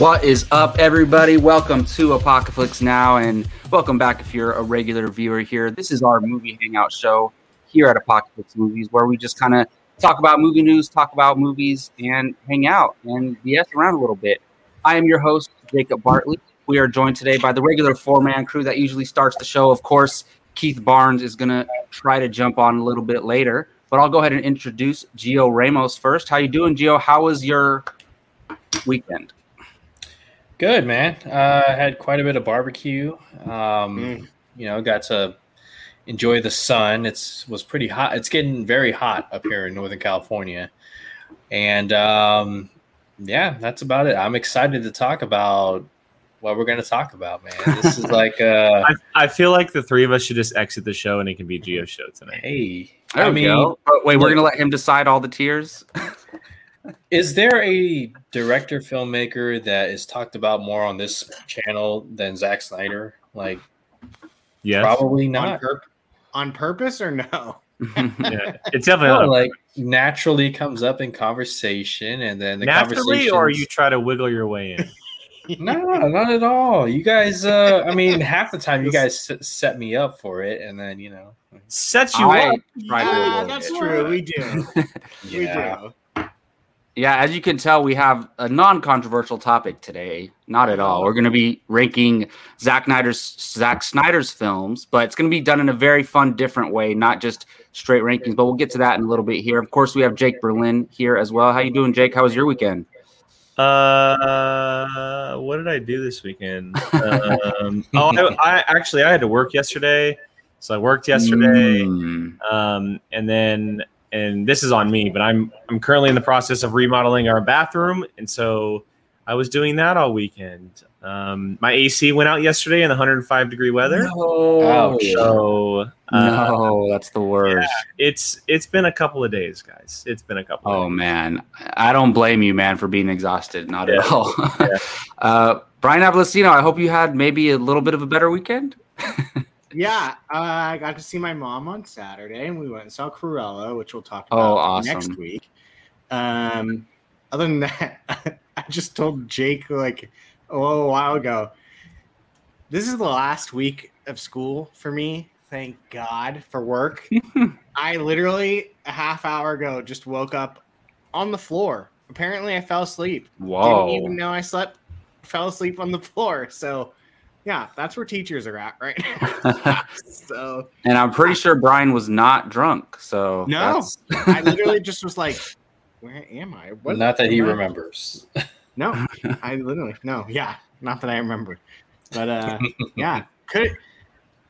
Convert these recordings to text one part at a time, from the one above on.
What is up, everybody? Welcome to Apocalypse Now, and welcome back if you're a regular viewer here. This is our movie hangout show here at Apocalypse Movies, where we just kind of talk about movie news, talk about movies, and hang out and BS around a little bit. I am your host, Jacob Bartley. We are joined today by the regular four man crew that usually starts the show. Of course, Keith Barnes is going to try to jump on a little bit later, but I'll go ahead and introduce Gio Ramos first. How you doing, Gio? How was your weekend? Good, man. Uh, had quite a bit of barbecue. Um, mm. You know, got to enjoy the sun. It's was pretty hot. It's getting very hot up here in Northern California, and um, yeah, that's about it. I'm excited to talk about what we're going to talk about, man. This is like uh, I, I, feel like the three of us should just exit the show and it can be Gio's show tonight. Hey, there I mean, go. wait, we're going to let him decide all the tiers. Is there a director filmmaker that is talked about more on this channel than Zack Snyder? Like, yeah, probably not. On, pur- on purpose or no? yeah, it's definitely no, like naturally comes up in conversation, and then the naturally, or you try to wiggle your way in. no, not at all. You guys, uh, I mean, half the time you guys set me up for it, and then you know, set you I up. Yeah, that's true. We do. yeah. We do. Yeah, as you can tell, we have a non-controversial topic today. Not at all. We're going to be ranking Zack Snyder's Zack Snyder's films, but it's going to be done in a very fun, different way, not just straight rankings. But we'll get to that in a little bit here. Of course, we have Jake Berlin here as well. How you doing, Jake? How was your weekend? Uh, what did I do this weekend? um, oh, I, I, actually I had to work yesterday, so I worked yesterday, mm. um, and then and this is on me, but I'm I'm currently in the process of remodeling our bathroom, and so I was doing that all weekend. Um, my AC went out yesterday in the 105 degree weather. No, so uh, no, that's the worst. Yeah, it's it's been a couple of days, guys. It's been a couple. Oh man, I don't blame you, man, for being exhausted. Not yeah. at all. yeah. uh, Brian Avalosino, I hope you had maybe a little bit of a better weekend. yeah, uh, I got to see my mom on Saturday, and we went and saw Cruella, which we'll talk oh, about oh, awesome. next week. Um, other than that, I just told Jake like a little while ago. This is the last week of school for me. Thank God for work. I literally a half hour ago just woke up on the floor. Apparently, I fell asleep. Whoa! Didn't even know I slept. Fell asleep on the floor. So yeah, that's where teachers are at right now. so, and I'm pretty sure Brian was not drunk. So no, I literally just was like, "Where am I?" What, not that he I? remembers. No, I literally no. Yeah, not that I remember. But uh, yeah, could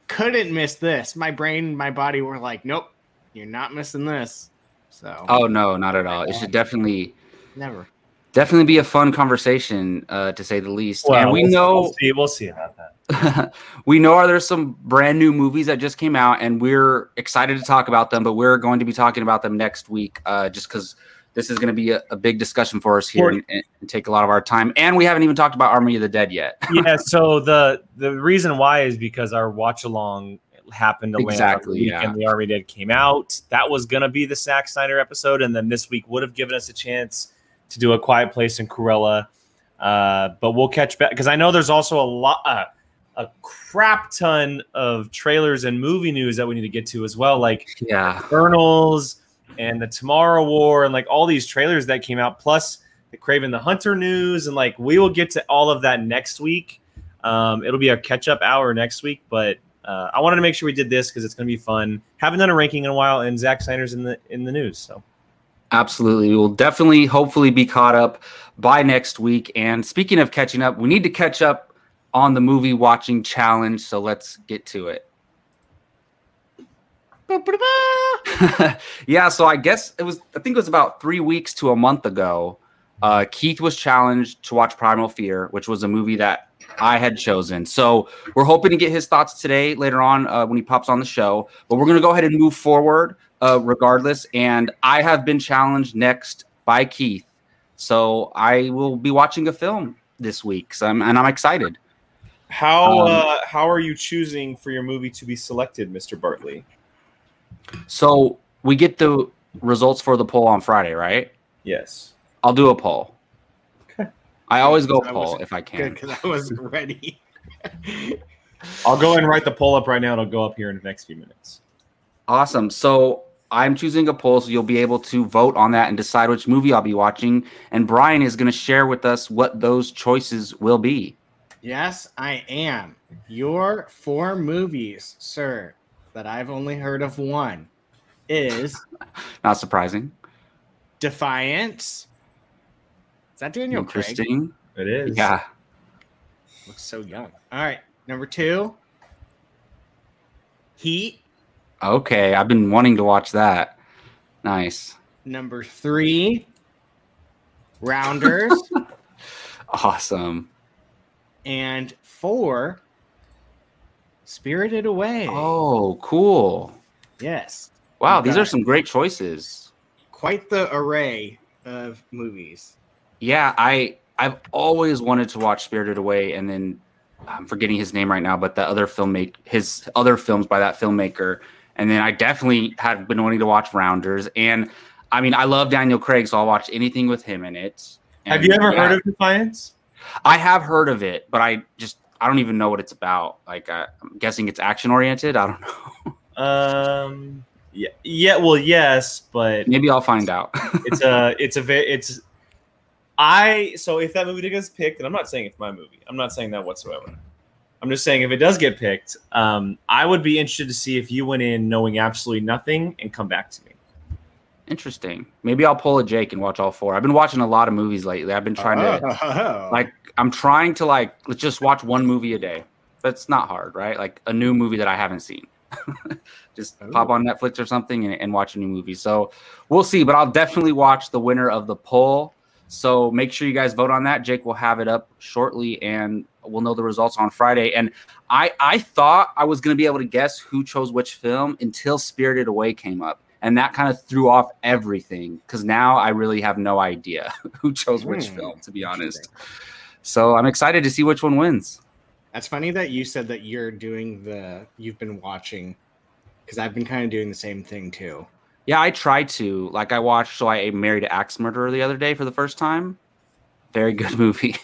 couldn't miss this. My brain, my body were like, "Nope, you're not missing this." So. Oh no, not at all. It should definitely never definitely be a fun conversation uh, to say the least. Well, and we we'll, know we'll see, we'll see about that. we know are there's some brand new movies that just came out, and we're excited to talk about them. But we're going to be talking about them next week, uh, just because this is going to be a, a, big discussion for us here and, and, take a lot of our time. And we haven't even talked about Army of the Dead yet. yeah. So the the reason why is because our watch along happened to exactly, land yeah. and the Army Dead came out. That was going to be the Zack Snyder episode, and then this week would have given us a chance to do a Quiet Place in Cruella. Uh, but we'll catch back because I know there's also a lot, uh, a crap ton of trailers and movie news that we need to get to as well, like yeah, Eternals and the Tomorrow War and like all these trailers that came out, plus the Kraven the Hunter news, and like we will get to all of that next week. Um, it'll be a catch up hour next week, but uh, I wanted to make sure we did this because it's going to be fun. Haven't done a ranking in a while, and Zack Snyder's in the in the news, so. Absolutely. We will definitely, hopefully, be caught up by next week. And speaking of catching up, we need to catch up on the movie watching challenge. So let's get to it. yeah, so I guess it was, I think it was about three weeks to a month ago. Uh, Keith was challenged to watch Primal Fear, which was a movie that I had chosen. So we're hoping to get his thoughts today later on uh, when he pops on the show. But we're going to go ahead and move forward uh, regardless. And I have been challenged next by Keith. So I will be watching a film this week. So I'm, and I'm excited. How um, uh, how are you choosing for your movie to be selected, Mr. Bartley? So we get the results for the poll on Friday, right? Yes. I'll do a poll. Okay. I always go I poll if I Good, can. because I was ready. I'll go and write the poll up right now. It'll go up here in the next few minutes. Awesome. So I'm choosing a poll, so you'll be able to vote on that and decide which movie I'll be watching. And Brian is going to share with us what those choices will be. yes, I am. Your four movies, sir, that I've only heard of one is Not surprising. Defiance. Is that Daniel Craig? Interesting. It is. Yeah. Looks so young. All right. Number two, Heat. Okay. I've been wanting to watch that. Nice. Number three, Rounders. Awesome. and four, Spirited Away. Oh, cool. yes. Wow, these are some great choices. Quite the array of movies. Yeah, I I've always wanted to watch Spirited Away, and then I'm forgetting his name right now, but the other filmmake his other films by that filmmaker, and then I definitely had been wanting to watch Rounders, and I mean I love Daniel Craig, so I'll watch anything with him in it. Have you ever yeah, heard of Defiance? I have heard of it, but I just I don't even know what it's about. Like I, I'm guessing it's action oriented. I don't know. Um. Yeah. Yeah. Well, yes, but Maybe I'll find out. it's a. It's a. ve- It's. I. So if that movie gets picked, and I'm not saying it's my movie. I'm not saying that whatsoever. I'm just saying if it does get picked, um, I would be interested to see if you went in knowing absolutely nothing and come back to me. Interesting. Maybe I'll pull a Jake and watch all four. I've been watching a lot of movies lately. I've been trying to Oh. like I'm trying to like let's just watch one movie a day. That's not hard, right? Like a new movie that I haven't seen. just Oh. pop on Netflix or something and, and watch a new movie. So we'll see, but I'll definitely watch the winner of the poll. So make sure you guys vote on that. Jake will have it up shortly and we'll know the results on Friday. And I I thought I was gonna be able to guess who chose which film until Spirited Away came up. And that kind of threw off everything because now I really have no idea who chose which Hmm, film, to be honest. So I'm excited to see which one wins. That's funny that you said that you're doing the you've been watching because I've been kind of doing the same thing too. Yeah, I tried to. Like I watched So I Married an Axe Murderer the other day for the first time. Very good movie.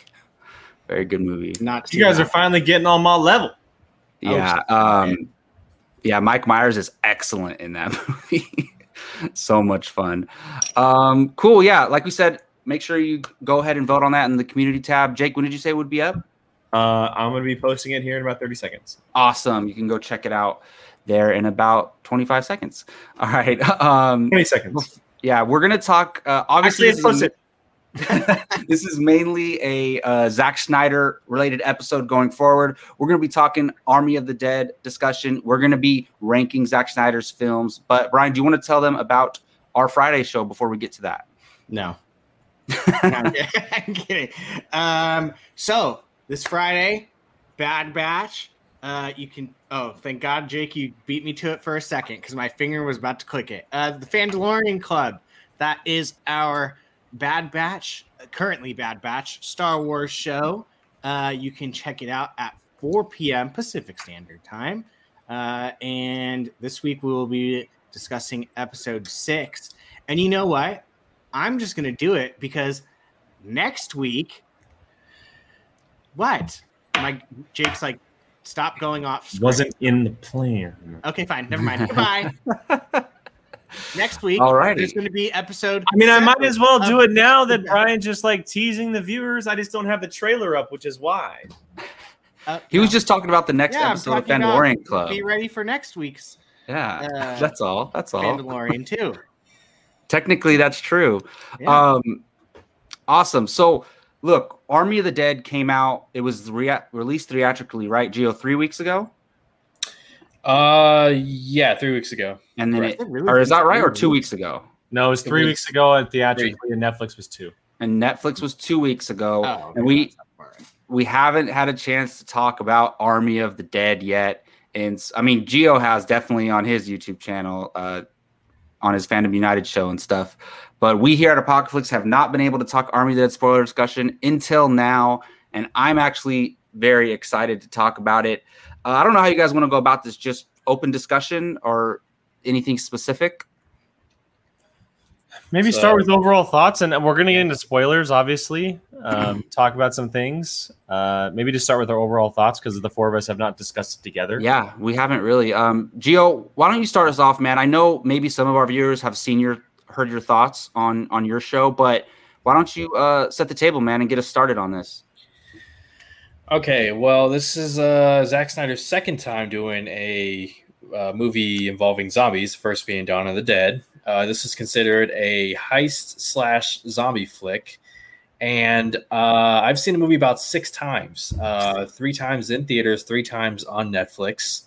Very good movie. Not You guys are finally getting on my level. Yeah. Oh, Um yeah, Mike Myers is excellent in that movie. so much fun. Um cool. Yeah, like we said, make sure you go ahead and vote on that in the community tab. Jake, when did you say it would be up? Uh, I'm going to be posting it here in about 30 seconds. Awesome. You can go check it out there in about 25 seconds. All right. Um 20 seconds. yeah, we're gonna talk uh obviously Actually, it's this is- posted. this is mainly a uh, Zack Snyder related episode going forward. We're going to be talking Army of the Dead discussion. We're going to be ranking Zack Snyder's films. But Brian, do you want to tell them about our Friday show before we get to that? No. I'm kidding. I'm kidding. Um, so this Friday, Bad Batch. Uh, you can. Oh, thank God, Jake, you beat me to it for a second because my finger was about to click it. Uh, the Fandalorian Club. That is our Bad Batch, currently Bad Batch Star Wars show. Uh, you can check it out at 4 p.m. Pacific Standard Time. Uh, and this week we will be discussing episode six. And you know what? I'm just gonna do it because next week, what? My Jake's like, stop going off. script. Wasn't in the plan. okay. Fine, never mind. Goodbye. next week, All right, there's gonna be episode. I mean, I might as well do it now that Brian's just like teasing the viewers. I just don't have the trailer up, which is why. uh, He was just talking about the next Yeah, episode of talking about Mandalorian Club. Be ready for next week's Yeah, uh, that's all. That's all. Mandalorian too. Technically, that's true. Yeah. Um, awesome. So, look, Army of the Dead came out. It was rea- released theatrically, right, Gio, three weeks ago, Uh, yeah, three weeks ago. And then it, It really or is that right, or two weeks ago? No, it was It three was weeks ago at theatrically, and Netflix was two. And Netflix was two weeks ago, Oh, okay, and we that's not far. we haven't had a chance to talk about Army of the Dead yet. And I mean, Gio has definitely on his YouTube channel, uh, on his Fandom United show and stuff. But we here at Apocalypse have not been able to talk Army of the Dead spoiler discussion until now. And I'm actually very excited to talk about it. Uh, I don't know how you guys want to go about this, just open discussion or anything specific. Maybe So- start with overall thoughts, and we're going to get into spoilers, obviously. Um, talk about some things. Uh, maybe just start with our overall thoughts because the four of us have not discussed it together. Yeah, we haven't really. Um, Gio, why don't you start us off, man? I know maybe some of our viewers have seen your heard your thoughts on on your show, but why don't you uh, set the table, man, and get us started on this? Okay, well, this is uh, Zack Snyder's second time doing a uh, movie involving zombies. First being Dawn of the Dead. Uh, this is considered a heist slash zombie flick, and uh, I've seen the movie about six times. Uh, three times in theaters, three times on Netflix.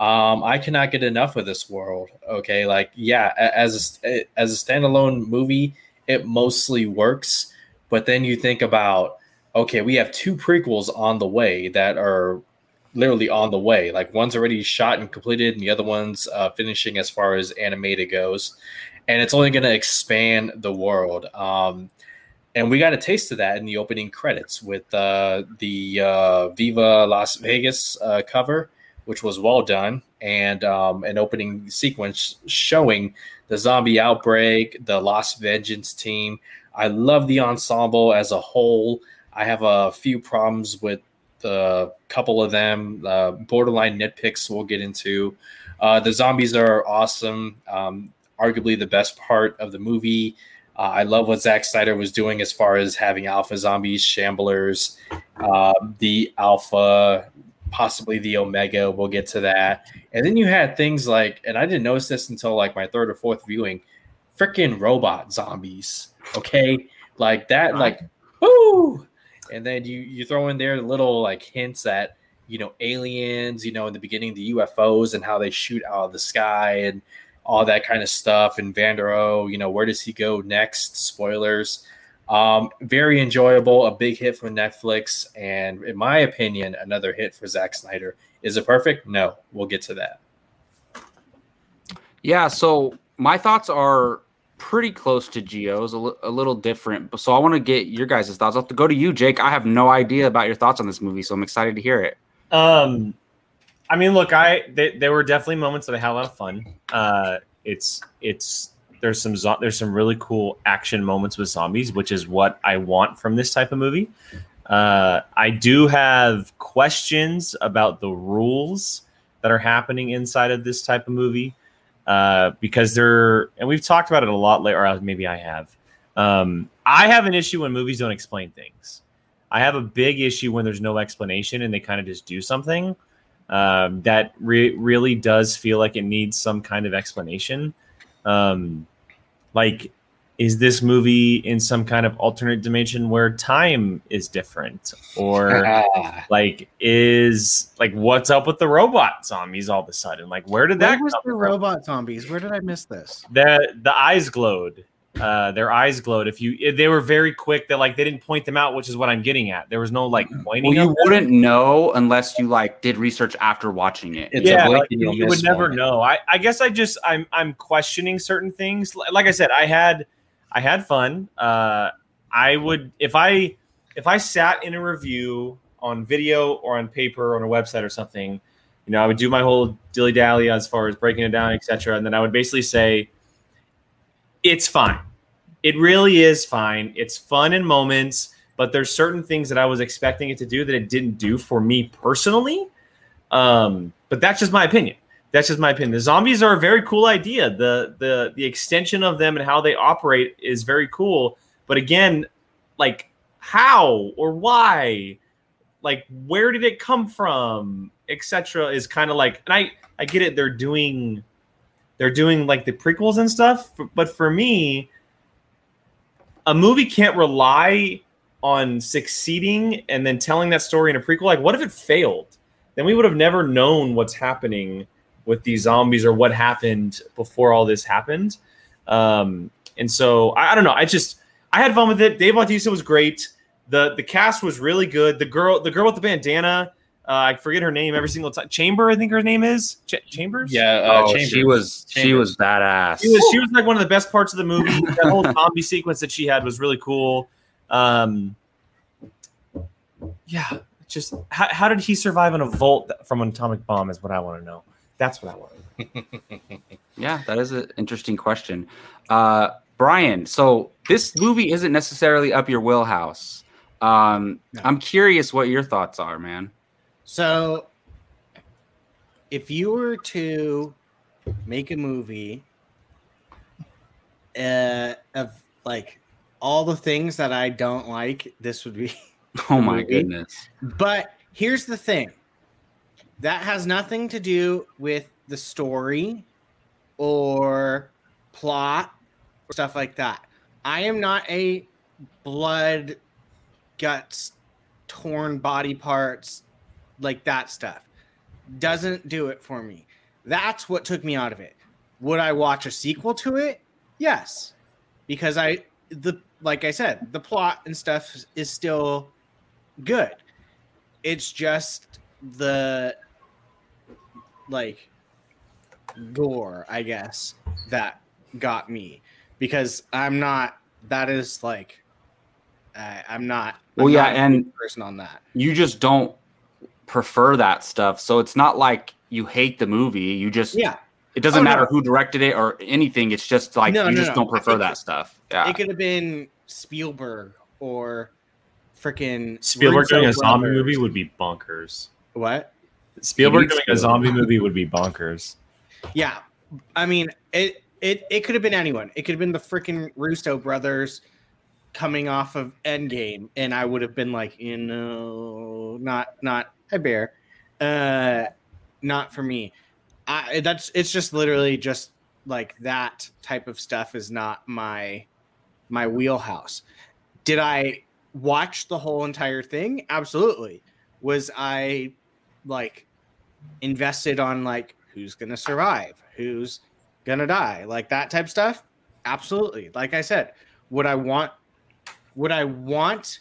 Um, I cannot get enough of this world. Okay, like yeah, as a, as a standalone movie, it mostly works. But then you think about okay, we have two prequels on the way that are literally on the way. Like one's already shot and completed, and the other one's uh, finishing as far as animated goes. And it's only going to expand the world. Um, and we got a taste of that in the opening credits with uh, the uh, Viva Las Vegas uh, cover, which was well done, and um, an opening sequence showing the zombie outbreak, the Lost Vengeance team. I love the ensemble as a whole. I have a few problems with a couple of them, uh, borderline nitpicks we'll get into. Uh, the zombies are awesome, um, arguably the best part of the movie. Uh, I love what Zack Snyder was doing as far as having alpha zombies, shamblers, uh, the alpha, possibly the omega. We'll get to that. And then you had things like, and I didn't notice this until like my third or fourth viewing, freaking robot zombies. Okay, like that, like, woo! And then you you throw in there little like hints at you know aliens, you know, in the beginning the UFOs and how they shoot out of the sky and all that kind of stuff. And Vanderohe, you know, where does he go next? Spoilers. Um, very enjoyable, a big hit from Netflix, and in my opinion, another hit for Zack Snyder. Is it perfect? No, we'll get to that. Yeah, so my thoughts are pretty close to Gio's, a, li- a little different. So I want to get your guys' thoughts. I'll have to go to you, Jake. I have no idea about your thoughts on this movie, so I'm excited to hear it. Um, I mean, look, I they, there were definitely moments that I had a lot of fun. Uh, it's it's there's some zo- there's some really cool action moments with zombies, which is what I want from this type of movie. Uh, I do have questions about the rules that are happening inside of this type of movie uh, because they're and we've talked about it a lot later. Or maybe I have. Um, I have an issue when movies don't explain things. I have a big issue when there's no explanation and they kind of just do something um, that re- really does feel like it needs some kind of explanation. Um, like, is this movie in some kind of alternate dimension where time is different, or like is like what's up with the robot zombies all of a sudden? Like, where did that Where was come the from? robot zombies? Where did I miss this? the the eyes glowed uh their eyes glowed if you they were very quick that like they didn't point them out which is what i'm getting at there was no like pointing Well, you them. wouldn't know unless you like did research after watching it. It's yeah like, you, you'll you miss would never one. know I, I guess i just i'm i'm questioning certain things Li- like i said i had i had fun uh i would if i if i sat in a review on video or on paper or on a website or something you know i would do my whole dilly dally as far as breaking it down etc and then i would basically say it's fine it really is fine. It's fun in moments, but there's certain things that I was expecting it to do that it didn't do for me personally. Um, but that's just my opinion. That's just my opinion. The zombies are a very cool idea. The the the extension of them and how they operate is very cool. But again, like how or why, like where did it come from, etc. Is kind of like, and I I get it. They're doing they're doing like the prequels and stuff, but for me, a movie can't rely on succeeding and then telling that story in a prequel. Like, what if it failed? Then we would have never known what's happening with these zombies or what happened before all this happened. Um, and so I, I don't know. I just I had fun with it. Dave Bautista was great. the The cast was really good. The girl, the girl with the bandana, uh, I forget her name every single time. Chamber, I think her name is Ch- Chambers. Yeah, uh, oh, Chambers. she was she was badass. She was she was like one of the best parts of the movie. that whole zombie sequence that she had was really cool. Um, yeah, just how, how did he survive in a vault from an atomic bomb is what I want to know. That's what I want. Yeah, that is an interesting question. Uh, Brian, so this movie isn't necessarily up your wheelhouse. Um, No. I'm curious what your thoughts are, man. So, if you were to make a movie uh, of like all the things that I don't like, this would be. Oh my goodness. But here's the thing that has nothing to do with the story or plot or stuff like that. I am not a blood, guts, torn body parts, like that stuff. Doesn't do it for me. That's what took me out of it. Would I watch a sequel to it? Yes. Because I the like I said, the plot and stuff is still good. It's just the like gore, I guess, that got me because I'm not. That is like, uh, I'm not. Well, I'm yeah, not a and- person on that. You just don't prefer that stuff. So it's not like you hate the movie. You just Yeah, it doesn't Oh, matter no. who directed it or anything. It's just like No, you no, just no. don't prefer that it- stuff. Yeah. it could have been Spielberg or freaking Spielberg doing a zombie movie would be bonkers. What? Spielberg needs doing a zombie movie would be bonkers. Yeah, I mean it. It it could have been anyone. It could have been the freaking Russo brothers coming off of Endgame, and I would have been like, you know, not not hi bear, uh, not for me. I that's it's just literally just like that type of stuff is not my my wheelhouse. Did I watch the whole entire thing? Absolutely. Was I like invested on like who's gonna survive, who's gonna die, like that type stuff? Absolutely. Like I said, would I want would I want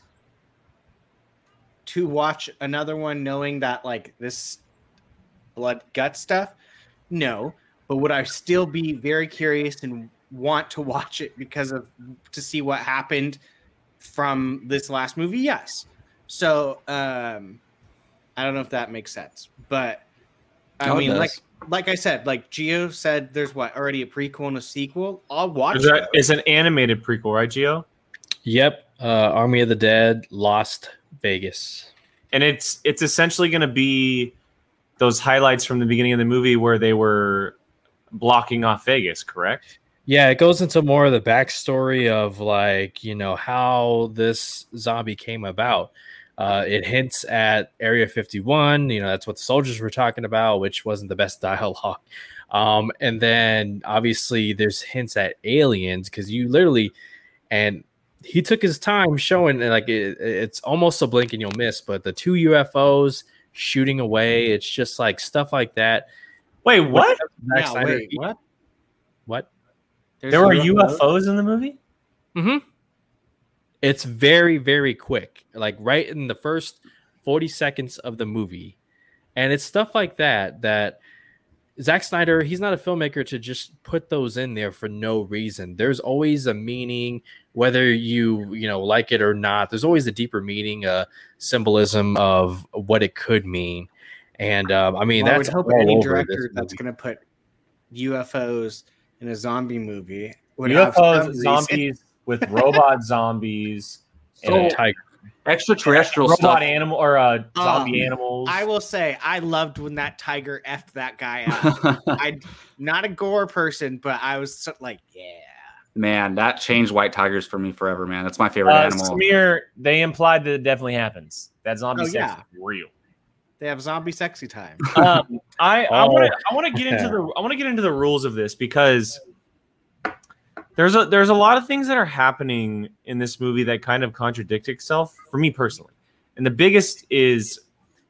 to watch another one knowing that like this blood gut stuff? No. But would I still be very curious and want to watch it because of to see what happened from this last movie? Yes. So um I don't know if that makes sense. But I Oh, mean does. like like I said, like Gio said there's what already a prequel and a sequel. I'll watch Is that- It's an animated prequel, right, Gio? Yep. Uh, Army of the Dead, Lost Vegas. And it's it's essentially going to be those highlights from the beginning of the movie where they were blocking off Vegas, correct? Yeah, it goes into more of the backstory of like, you know, how this zombie came about. Uh, it hints at Area 51, you know, that's what the soldiers were talking about, which wasn't the best dialogue. Um, and then obviously there's hints at aliens because you literally, and he took his time showing like it, it's almost a blink and you'll miss, but the two UFOs shooting away, it's just like stuff like that. Wait, what? Zack Yeah, wait, what? what? There's There were UFOs? UFOs in the movie? Mm-hmm. It's very, very quick, like right in the first 40 seconds of the movie. And it's stuff like that that Zack Snyder, he's not a filmmaker to just put those in there for no reason. There's always a meaning, whether you, you know, like it or not. There's always a deeper meaning, a symbolism of what it could mean. And um, I mean, Well, I that's would hope all any over director that's going to put UFOs in a zombie movie would have UFOs, some zombies with robot zombies, and So- a Tiger. Extraterrestrial robot stuff. animal or uh, Um, zombie animals. I will say I loved when that tiger effed that guy out. I'm not a gore person, but I was so, like, yeah. man, that changed white tigers for me forever, man. That's my favorite uh, animal. Smear, they implied that it definitely happens. That zombie Oh, sex yeah. is real. They have zombie sexy time. um, I I Oh. want to I want to get into the I want to get into the rules of this because there's a there's a lot of things that are happening in this movie that kind of contradict itself for me personally, and the biggest is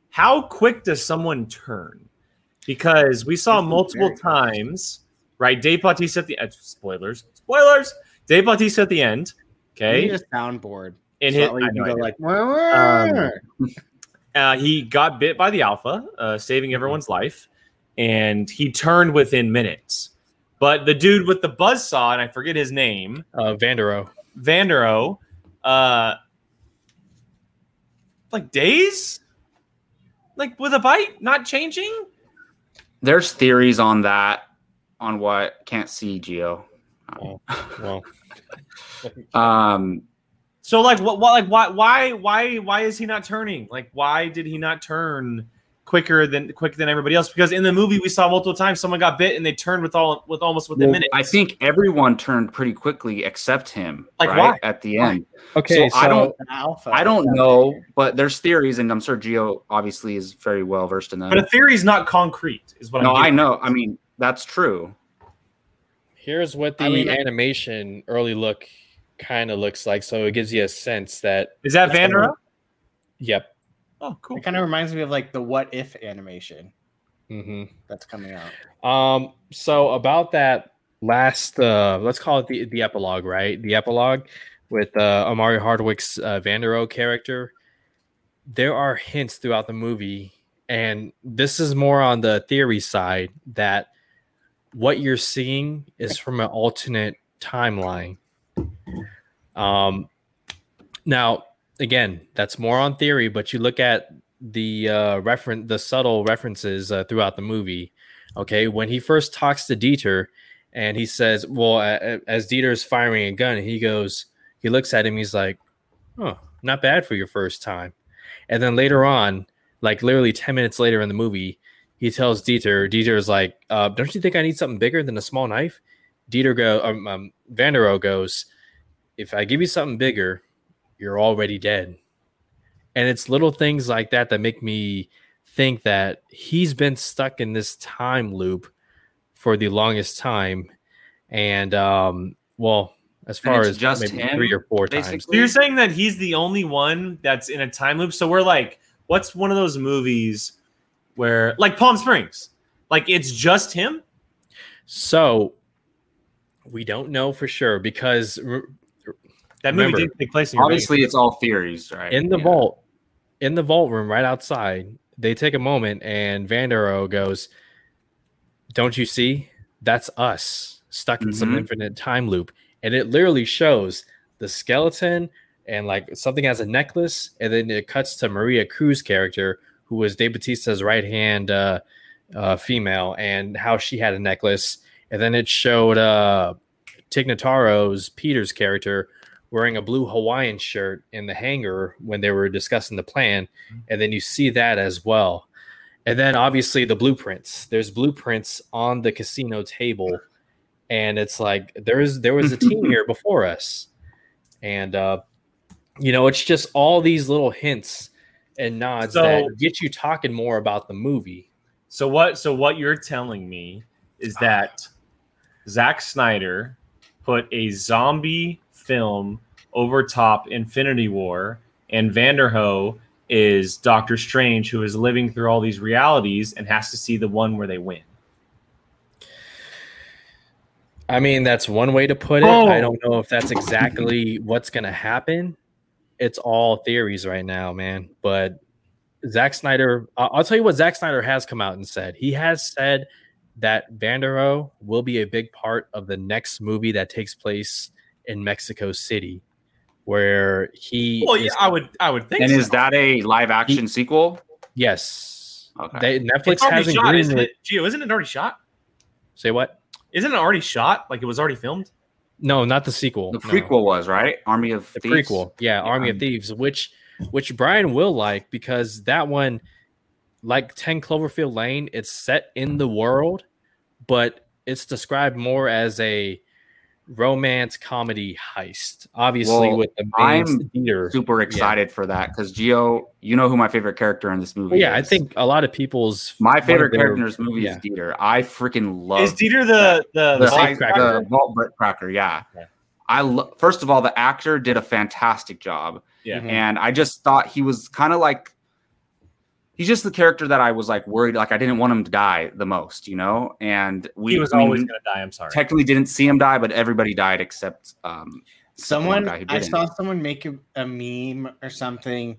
how quick does someone turn? Because we saw This multiple times, right? Dave Bautista at the uh, spoilers, spoilers. Dave Bautista at the end, okay, need a soundboard. and so hit. that way I you know, can I go like, "Wah, wah." uh, he got bit by the alpha, uh, saving everyone's life, and he turned within minutes. But the dude with the buzzsaw, and I forget his name, Uh, Vanderohe. Vanderohe, uh, like days, like with a bite, not changing. There's theories on that, on what can't see Gio. Oh, well, Um, So like what, what like why why why why is he not turning? Like why did he not turn quicker than quicker than everybody else? Because in the movie we saw multiple times someone got bit and they turned with all with almost within well, minutes. I think everyone turned pretty quickly except him. Like, right, why? At the end. okay. So I don't- alpha. I don't know, but there's theories, and I'm sure Gio obviously is very well versed in them. but a theory is not concrete, is what no, I'm I know. I mean, that's true. Here's what the I mean- animation early look kind of looks like. So it gives you a sense that, Is that Vandera? yep. Oh, cool. It kind of reminds me of like the what if animation hmm that's coming out. Um, so about that last, uh, let's call it the, the epilogue, right? The epilogue with uh, Omari Hardwick's uh, Vanderohe character. There are hints throughout the movie, and this is more on the theory side that what you're seeing is from an alternate timeline. Um, now, again, that's more on theory, but you look at the uh, reference, the subtle references uh, throughout the movie. Okay, when he first talks to Dieter, and he says, "Well," uh, as Dieter's firing a gun, he goes, he looks at him, he's like, "Oh, not bad for your first time." And then later on, like literally ten minutes later in the movie, he tells Dieter, Dieter's like, uh, "Don't you think I need something bigger than a small knife?" Dieter go, um, um, Vanderohe goes, "If I give you something bigger, you're already dead." And it's little things like that that make me think that he's been stuck in this time loop for the longest time. And um, well, as far as just maybe him, three or four times. So you're saying that he's the only one that's in a time loop. So we're like, what's one of those movies where, like Palm Springs, like it's just him? So we don't know for sure because r- That movie Remember, did take place in your Obviously, it's all theories, right? in the Yeah. vault, in the vault room right outside, they take a moment and Vanderohe goes, Don't you see? That's us stuck in some Mhm. infinite time loop. And it literally shows the skeleton and like something as a necklace. And then it cuts to Maria Cruz character, who was Dave Bautista's right hand uh, uh, female, and how she had a necklace. And then it showed uh, Tig Notaro's Peter's character wearing a blue Hawaiian shirt in the hangar when they were discussing the plan. And then you see that as well. And then obviously the blueprints. There's blueprints on the casino table. And it's like there is there was a team here before us. And uh you know, it's just all these little hints and nods So- that get you talking more about the movie. So what? So what you're telling me is that Zack Snyder put a zombie film over top Infinity War, and Vanderohe is Doctor Strange, who is living through all these realities and has to see the one where they win. I mean, that's one way to put it. Oh. I don't know if that's exactly what's going to happen. It's all theories right now, man. But Zack Snyder, I'll tell you what Zack Snyder has come out and said. He has said that Vanderohe will be a big part of the next movie that takes place in Mexico City, where he. Well, yeah, is- I would, I would think. And so. is that a live action sequel? yes. Okay. They, Netflix It's hasn't shot, isn't it? Gio, isn't it already shot? Say what? Isn't it already shot? Like it was already filmed? No, not the sequel. the no. prequel was right. Army of the Thieves? prequel yeah, army of thieves which which brian will like because that one like 10 cloverfield lane it's set in the world but it's described more as a romance comedy heist obviously Well, with the main I'm leader Super excited for that because Gio, you know who my favorite character in this movie yeah i think a lot of people's my one of favorite their- character in this movie yeah. is Dieter. I freaking love is Dieter the the, the, the high- the vault brick cracker. Yeah. Okay. I lo- first of all, the actor did a fantastic job, yeah? Mhm. and I just thought he was kind of like he's just the character that I was like worried, like I didn't want him to die the most, you know. And we He was I mean, always gonna die. I'm sorry. technically didn't see him die, but everybody died except um, Someone guy who I saw someone make a, a meme or something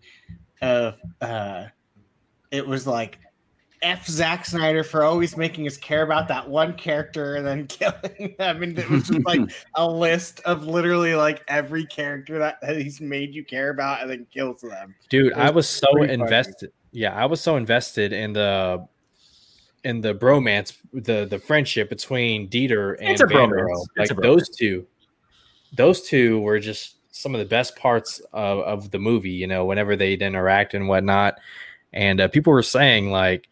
of uh it was like F Zack Snyder for always making us care about that one character and then killing them. And it was just like a list of literally like every character that, that he's made you care about and then kills them. dude It i was was so invested. funny. Yeah i was so invested in the in the bromance, the the friendship between Dieter and It's a bromance. It's like a those two, those two were just some of the best parts of, of the movie. You know, whenever they'd interact and whatnot, and uh, people were saying like,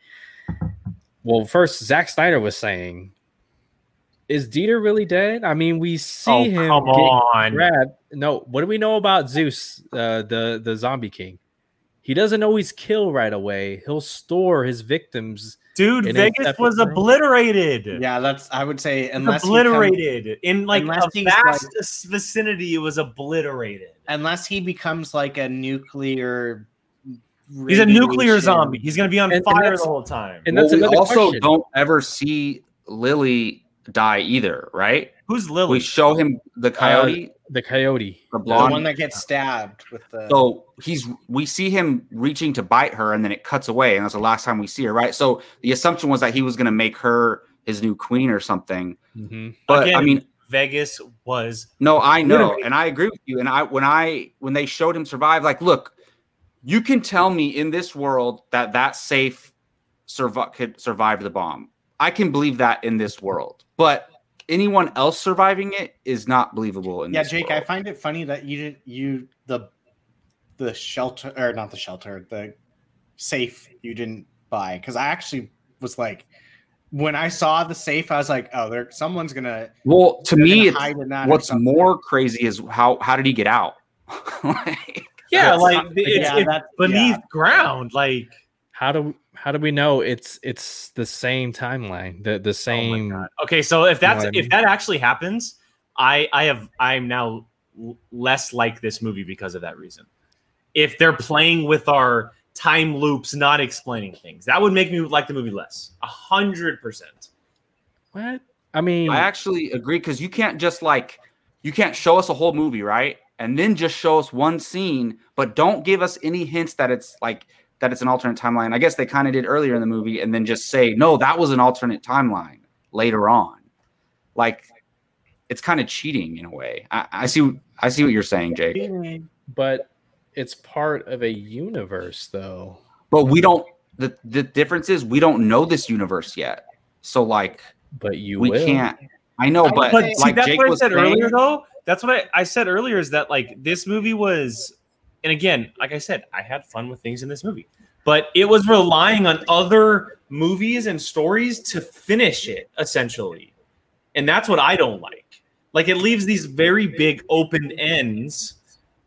well, first Zack Snyder was saying, "Is Dieter really dead?" I mean, we see Oh, him come on. grabbed. No, what do we know about Zeus, uh, the the zombie king? He doesn't always kill right away. He'll store his victims. Dude, Vegas was room. obliterated. Yeah, that's I would say It's unless he come- obliterated in like unless a vast like- vicinity. It was obliterated. unless he becomes like a nuclear. He's a nuclear zombie. He's gonna be on And- and fire that's- the whole time. And Well, that's we another also question. don't ever see Lily die either, right? Who's Lily? We show him the coyote, the coyote. the blonde. The one that gets stabbed with the. so he's we see him reaching to bite her, and then it cuts away, and that's the last time we see her, right? So the assumption was that he was going to make her his new queen or something. Mhm. But I mean, Vegas was No, I know, Literally. and I agree with you. And I when I when they showed him survive, like, look, you can tell me in this world that that safe survive could survive the bomb. I can believe that in this world, but anyone else surviving it is not believable. In yeah, this Jake, I find it funny that you didn't you the the shelter or not the shelter the safe you didn't buy because I actually was like when I saw the safe I was like oh there someone's gonna well, to me, gonna it's, hide in that or what's more crazy is how how did he get out? Like, yeah, like not- it's, yeah, it's beneath yeah. ground. Like How do how do we know it's it's the same timeline? The the oh same. my God. Okay, so if that's what I mean? if that actually happens, I I have I'm now less like this movie because of that reason. If they're playing with our time loops, not explaining things, that would make me like the movie less. A hundred percent. what? I mean, I actually agree because you can't just like you can't show us a whole movie, right? And then just show us one scene, but don't give us any hints that it's like that it's an alternate timeline. I guess they kind of did earlier in the movie, and then just say, no, that was an alternate timeline later on. Like it's kind of cheating in a way. I, I see I see what you're saying, Jake. but it's part of a universe, though. But we don't the, the difference is we don't know this universe yet. So like But you we will. can't I know, but, But see, like that's Jake what I was said saying, earlier, though. That's what I, I said earlier is that like this movie was, and again, like I said, I had fun with things in this movie, but it was relying on other movies and stories to finish it essentially, and that's what I don't like. Like it leaves these very big open ends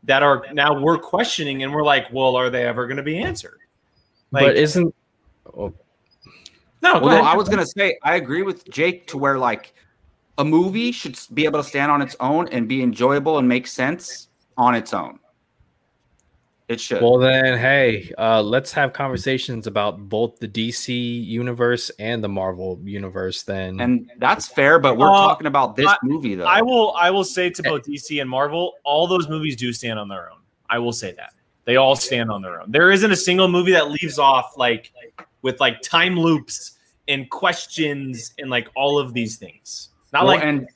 that are now we're questioning, and we're like, well, are they ever going to be answered? Like, but isn't oh, no, go Well, ahead. I was gonna say I agree with Jake to where like a movie should be able to stand on its own and be enjoyable and make sense on its own. It should. well then? Hey, uh, let's have conversations about both the DC universe and the Marvel universe. Then, and that's fair, but we're Uh, talking about this I- movie though. I will I will say to both DC and Marvel, all those movies do stand on their own. I will say that. They all stand on their own. There isn't a single movie that leaves off like with like time loops and questions and like all of these things. Not Well, like and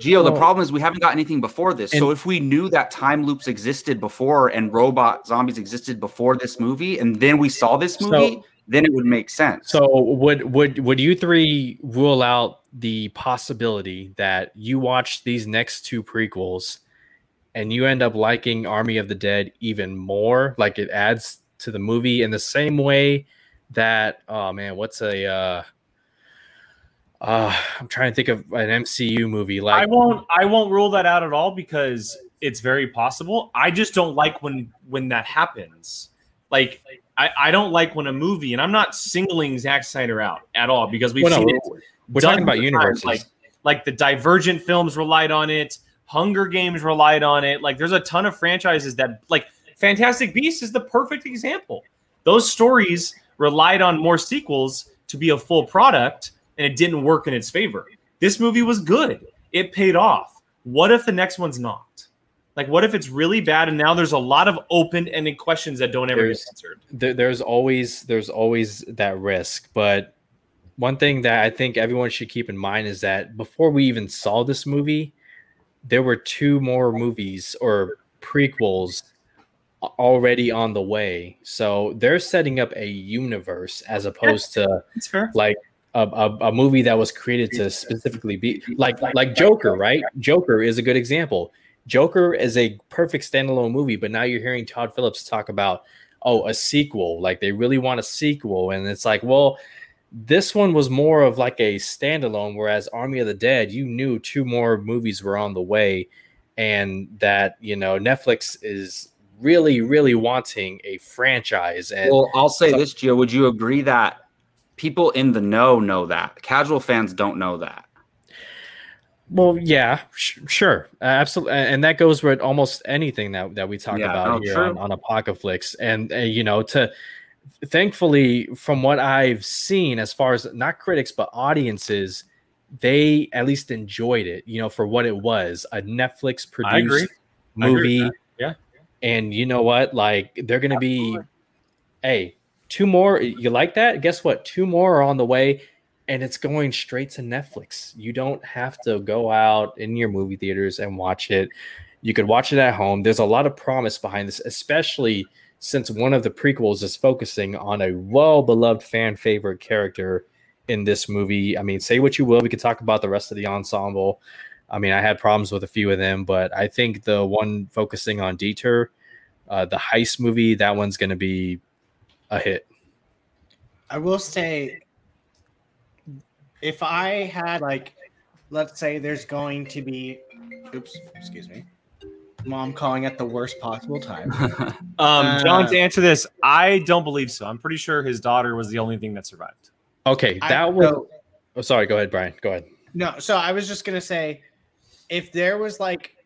Gio, the Well- problem is we haven't got anything before this. so if we knew that time loops existed before and robot zombies existed before this movie, and then we saw this So- movie, then it would make sense. so would would would you three rule out the possibility that you watch these next two prequels and you end up liking Army of the Dead even more? Like it adds to the movie in the same way that oh man, what's a uh, uh I'm trying to think of an MCU movie I like won't I won't rule that out at all because it's very possible. I just don't like when when that happens. Like I, I don't like when a movie, and I'm not singling Zack Snyder out at all because we've Well, no, seen it we're talking about universes. Like like the Divergent films relied on it, Hunger Games relied on it. Like there's a ton of franchises that like Fantastic Beasts is the perfect example. Those stories relied on more sequels to be a full product, and it didn't work in its favor. This movie was good. It paid off. What if the next one's not? Like, what if it's really bad and now there's a lot of open-ended questions that don't ever There's- get answered? there, there's always there's always that risk but one thing that i think everyone should keep in mind is that before we even saw this movie there were two more movies or prequels already on the way so they're setting up a universe as opposed to like a, a, a movie that was created to specifically be like like Joker, right? Joker is a good example. Joker is a perfect standalone movie, but now you're hearing Todd Phillips talk about oh a sequel, like they really want a sequel, and it's like well. This one was more of like a standalone, whereas Army of the Dead, you knew two more movies were on the way, and that you know Netflix is really, really wanting a franchise. And well, I'll say so, this, Gio. Would you agree that people in the know know that casual fans don't know that? Well, yeah, sh- sure, uh, absolutely, and that goes with almost anything that, that we talk yeah, about no, here on, on Apocalypse. And uh, you know, to thankfully, from what I've seen, as far as not critics but audiences, they at least enjoyed it. You know, for what it was, a Netflix produced movie. Yeah, and you know what? Like they're gonna be, hey, two more. You like that? Guess what? Two more are on the way and it's going straight to Netflix. You don't have to go out in your movie theaters and watch it. You could watch it at home. There's a lot of promise behind this, especially since one of the prequels is focusing on a well beloved fan favorite character in this movie. I mean, say what you will, we could talk about the rest of the ensemble. I mean, I had problems with a few of them, but I think the one focusing on Dieter, uh, the heist movie, that one's going to be a hit. I will say if I had like, let's say there's going to be, oops, excuse me, mom calling at the worst possible time. um, uh, John, to answer this, I don't believe so. I'm pretty sure his daughter was the only thing that survived. Okay, that I, was. So, oh, sorry. Go ahead, Brian. Go ahead. No, so I was just gonna say, if there was like,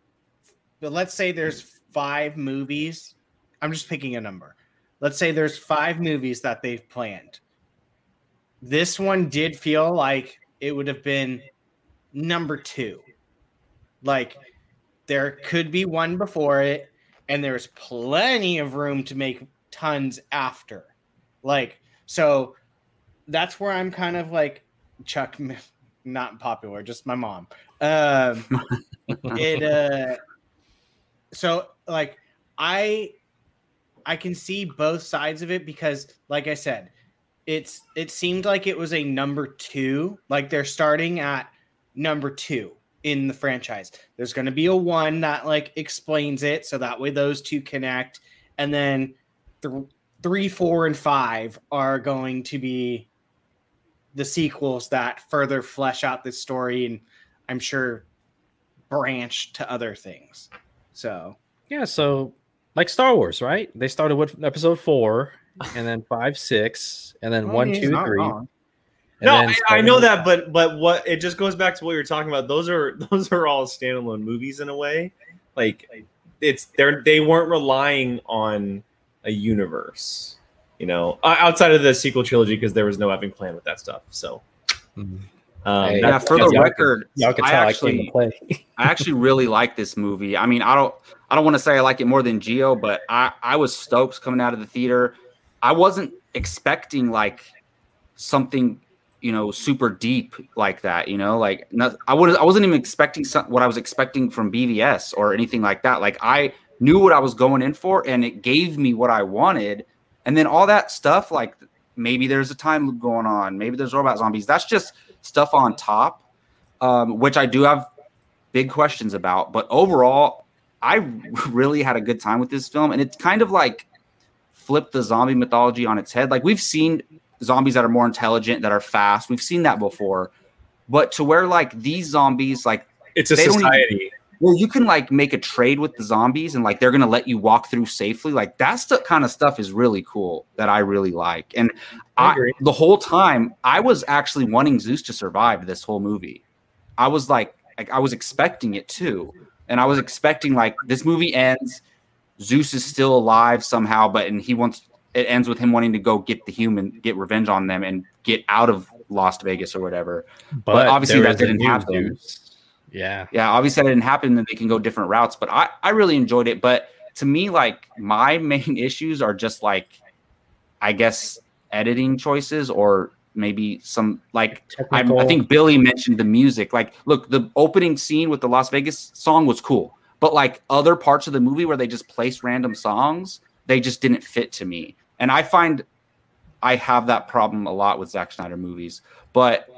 but let's say there's five movies. I'm just picking a number. Let's say there's five movies that they've planned. This one did feel like it would have been number two. Like there could be one before it, and there's plenty of room to make tons after. Like, so that's where I'm kind of like Chuck, not popular, just my mom. Um, it, uh, so like, I, I can see both sides of it because, like I said, it's it seemed like it was a number two. Like they're starting at number two in the franchise. There's going to be a one that like explains it, so that way those two connect, and then th- three, four, and five are going to be the sequels that further flesh out this story, and I'm sure branch to other things. So yeah, so like Star Wars, right? They started with episode four, and then five, six, and then one, two, three. No, I, I, know that, but but what it just goes back to what you're talking about. Those are those are all standalone movies in a way. Like it's they're they weren't relying on a universe, you know, outside of the sequel trilogy because there was no having plan with that stuff. So. Mm-hmm. Um, hey, yeah, for the record, y'all can, y'all can I actually, I actually really like this movie. I mean, I don't, I don't want to say I like it more than Gio, but I, I was stoked coming out of the theater. I wasn't expecting like something you know super deep like that you know? Like not, i would i wasn't even expecting some, what i was expecting from bvs or anything like that. Like i knew what i was going in for and it gave me what i wanted. And then all that stuff like maybe there's a time loop going on. Maybe there's robot zombies. That's just stuff on top um, which i do have big questions about but overall i really had a good time with this film and it's kind of like flip the zombie mythology on its head. Like we've seen zombies that are more intelligent, that are fast. We've seen that before. But to where like these zombies, like it's a society. Even, well, you can like make a trade with the zombies and like they're gonna let you walk through safely. Like that's the kind of stuff is really cool that I really like. And I, I the whole time I was actually wanting Zeus to survive this whole movie. I was like, like I was expecting it too. And I was expecting like this movie ends Zeus is still alive somehow, but and he wants it ends with him wanting to go get the human, get revenge on them, and get out of Las Vegas or whatever. But, but obviously that didn't happen. Zeus. Yeah, yeah. Obviously that didn't happen, Then they can go different routes. But I I really enjoyed it. But to me, like my main issues are just like, I guess editing choices or maybe some like I, I, think Billy mentioned the music. Like, look, the opening scene with the Las Vegas song was cool. But like other parts of the movie where they just place random songs, they just didn't fit to me. And I find I have that problem a lot with Zack Snyder movies. But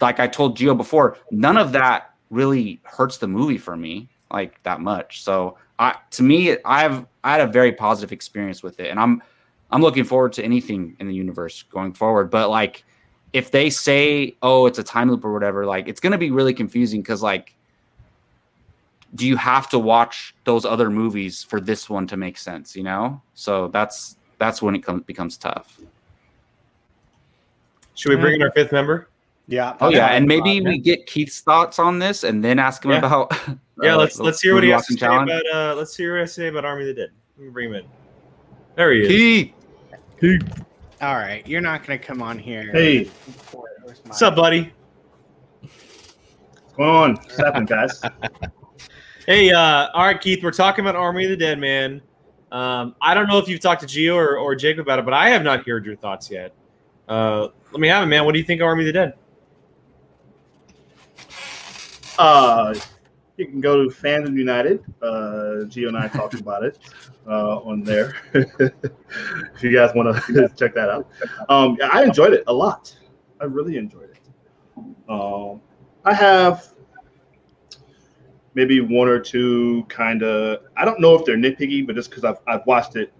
like I told Gio before, none of that really hurts the movie for me like that much. So I to me, I have I had a very positive experience with it, and I'm I'm looking forward to anything in the universe going forward. But like if they say, oh, it's a time loop or whatever, like it's gonna be really confusing because like do you have to watch those other movies for this one to make sense you know so that's that's when it comes becomes tough Should we bring in our fifth member? Yeah. oh yeah and maybe we get keith's thoughts on this and then ask him Yeah. about Yeah, uh, let's let's hear what he has to say challenge. about uh let's hear what he has to say about Army of the Dead. Let me bring him in. There he is. keith All right. You're not going to come on here. Hey, What's up, buddy? what's going on? What's happening, guys? Hey, uh, all right, Keith, we're talking about Army of the Dead, man. Um, I don't know if you've talked to Gio or, or Jacob about it, but I have not heard your thoughts yet. Uh, let me have it, man. What do you think of Army of the Dead? Uh, you can go to Fandom United. Uh, Gio and I talked about it uh, on there. if you guys want to check that out, um, I enjoyed it a lot. I really enjoyed it. Um, I have maybe one or two kind of. I don't know if they're nitpicky, but just because I've I've watched it,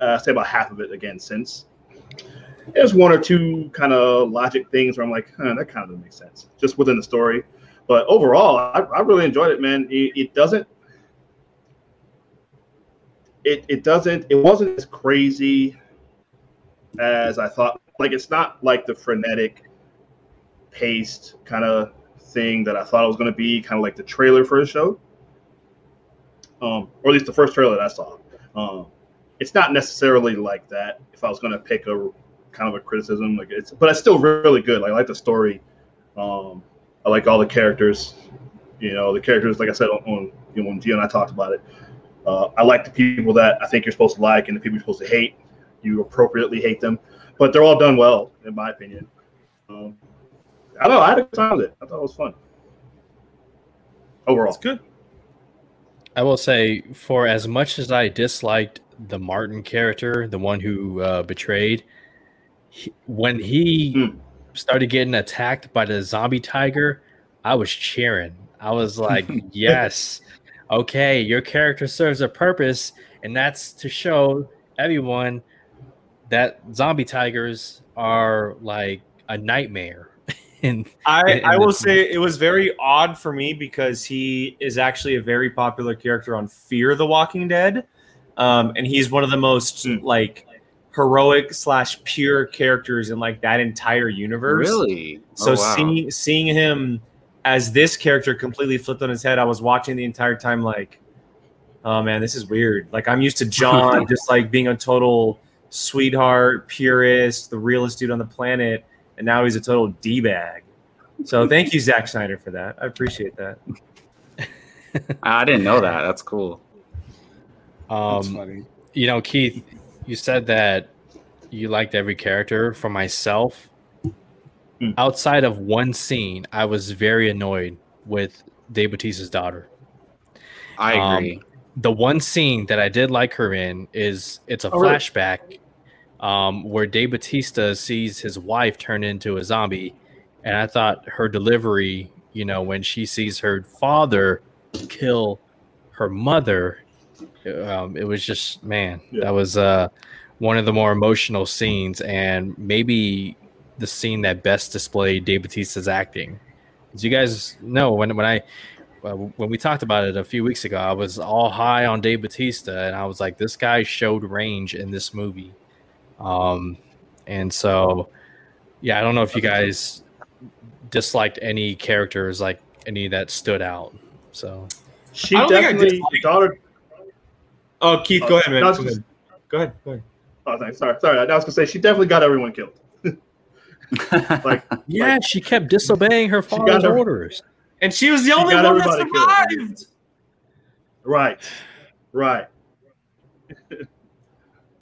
uh, say about half of it again since. There's one or two kind of logic things where I'm like, huh, that kind of doesn't sense, just within the story. But overall, I, I really enjoyed it, man. It, it doesn't. It, it doesn't. It wasn't as crazy as I thought. Like it's not like the frenetic, paced kind of thing that I thought it was going to be. Kind of like the trailer for the show, um, or at least the first trailer that I saw. Um, it's not necessarily like that. If I was going to pick a kind of a criticism, like it's, but it's still really good. Like, I like the story. Um, I like all the characters. You know, the characters, like I said, on, on you know, when Gio and I talked about it. Uh, I like the people that I think you're supposed to like and the people you're supposed to hate. You appropriately hate them, but they're all done well, in my opinion. Um, I don't know. I had a good time with it. I thought it was fun. Overall, it's good. I will say, for as much as I disliked the Martin character, the one who uh, betrayed, he, when he Hmm. Started getting attacked by the zombie tiger, I was cheering. I was like, yes, okay, your character serves a purpose, and that's to show everyone that zombie tigers are like a nightmare. and I, in- in I will say it was very odd for me because he is actually a very popular character on Fear the Walking Dead. Um, and he's one of the most Hmm. like heroic slash pure characters in like that entire universe. really So Oh, wow. seeing seeing him as this character completely flipped on his head, I was watching the entire time like, oh man, this is weird. Like I'm used to John just like being a total sweetheart, purist, the realest dude on the planet, and now he's a total d bag. So thank you, Zack Snyder, for that. I appreciate that. I didn't know that. That's cool. That's um, funny. you know, Keith, you said that you liked every character. For myself, Hmm. outside of one scene, I was very annoyed with Dave Bautista's daughter. I Um, agree. The one scene that I did like her in is it's a Oh, really? flashback um, where Dave Bautista sees his wife turn into a zombie, and I thought her delivery, you know, when she sees her father kill her mother, um, it was just man, Yeah. that was uh, one of the more emotional scenes, and maybe the scene that best displayed Dave Bautista's acting. As you guys know, when when I uh, when we talked about it a few weeks ago, I was all high on Dave Bautista, and I was like, this guy showed range in this movie. Um, and so, yeah, I don't know if you guys disliked any characters, like any that stood out. So, she I don't think I definitely disliked- daughter. Oh, Keith, go ahead, man. no, Go ahead. Go ahead. Go ahead. Oh, thanks. Sorry, sorry. I was gonna say she definitely got everyone killed. Like, yeah, she kept disobeying her father's her- orders. And she was the She only one that everybody killed. survived. right, right.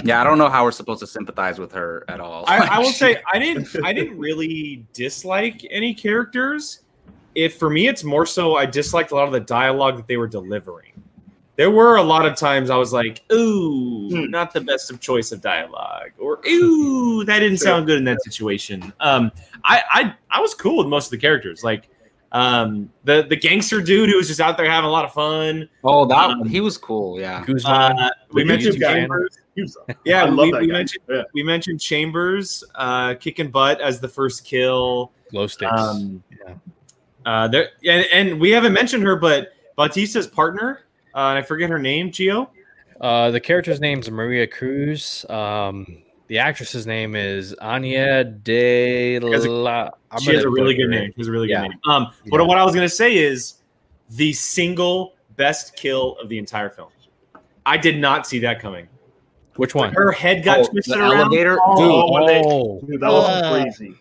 yeah, I don't know how we're supposed to sympathize with her at all. I, I will Like, say I didn't I didn't really dislike any characters. If for me it's more so I disliked a lot of the dialogue that they were delivering. There were a lot of times I was like, ooh, Hmm. not the best of choice of dialogue, or ooh, that didn't Sure. sound good in that situation. Um, I, I I was cool with most of the characters, like um, the the gangster dude who was just out there having a lot of fun. Oh, that Um, he was cool. Yeah. Guzman. Uh, we The mentioned YouTube. Chambers. He was- Yeah, I love we, that we mentioned Yeah. we mentioned Chambers uh, kicking butt as the first kill. glow sticks. Um, yeah. Uh, there and, and we haven't mentioned her, but Bautista's partner, and I forget her name, Gio. Uh, the character's name is Maria Cruz. Um, the actress's name is Anya de has a- la. I'm she has a really good butcher name. it. She has a really Yeah. good name. Um, but Yeah. what I was gonna say is the single best kill of the entire film. I did not see that coming. Which one? Her head got Oh, twisted the around. elevator, Oh, dude. when they- Oh, Dude, that was Uh, crazy.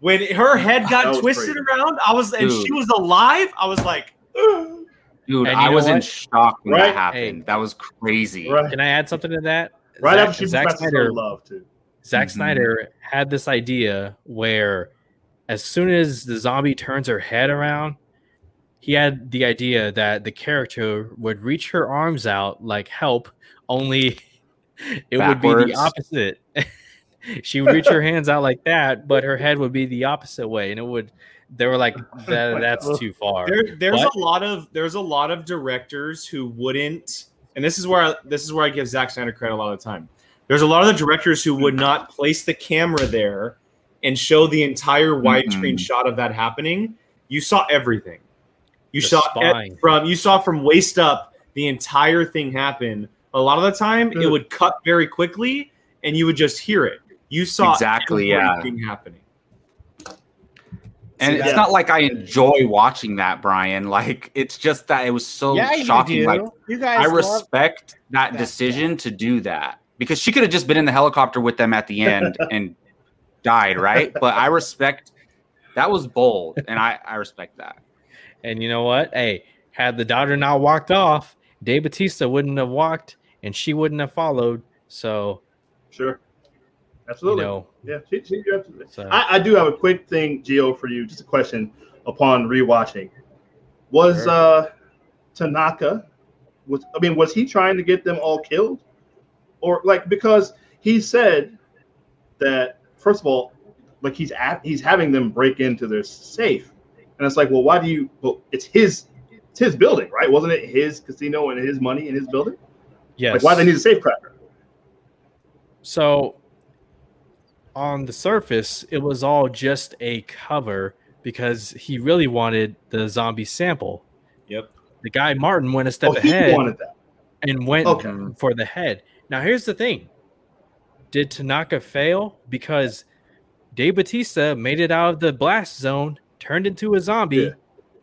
When her head got twisted crazy. around, I was and she was alive. I was like, "Ugh." Dude, And I was in what? shock when Right? that happened. That was crazy. Right, Can I add something to that? right Zack, after she Zack Snyder, love too. Zack Mhm. Snyder had this idea where, as soon as the zombie turns her head around, he had the idea that the character would reach her arms out like help, only it would be the opposite. she would reach her hands out like that, but her head would be the opposite way, and it would. They were like, that, "That's too far." There, there's What? a lot of there's a lot of directors who wouldn't, and this is where I, this is where I give Zack Snyder credit a lot of the time. There's a lot of the directors who would not place the camera there and show the entire widescreen Mhm. shot of that happening. You saw everything. You The saw spine. from you saw from waist up the entire thing happen. A lot of the time, it Mm. would cut very quickly, and you would just hear it. You saw Exactly, yeah. happening. And See, it's that- not like I enjoy watching that, Brian. Like it's just that it was so yeah, you shocking. do. Like you guys I respect that that, decision to do that because she could have just been in the helicopter with them at the end and died, right? But I respect that was bold, and I I respect that. And you know what? Hey, had the daughter not walked off, Dave Bautista wouldn't have walked, and she wouldn't have followed. So Sure, you absolutely. know, yeah, she, she, absolutely. so I, I do have a quick thing, Gio, for you. Just a question upon rewatching. Was Sure. uh Tanaka was I mean, was he trying to get them all killed? Or like because he said that first of all, like he's at he's having them break into their safe. And it's like, well, why do you well it's his it's his building, right? Wasn't it his casino and his money in his building? yes. Like why they need a safe cracker? So on the surface, it was all just a cover because he really wanted the zombie sample. Yep. The guy Martin went a step oh, ahead and went Okay. for the head. Now here's the thing. Did Tanaka fail because Dave Bautista made it out of the blast zone, turned into a zombie, Yeah.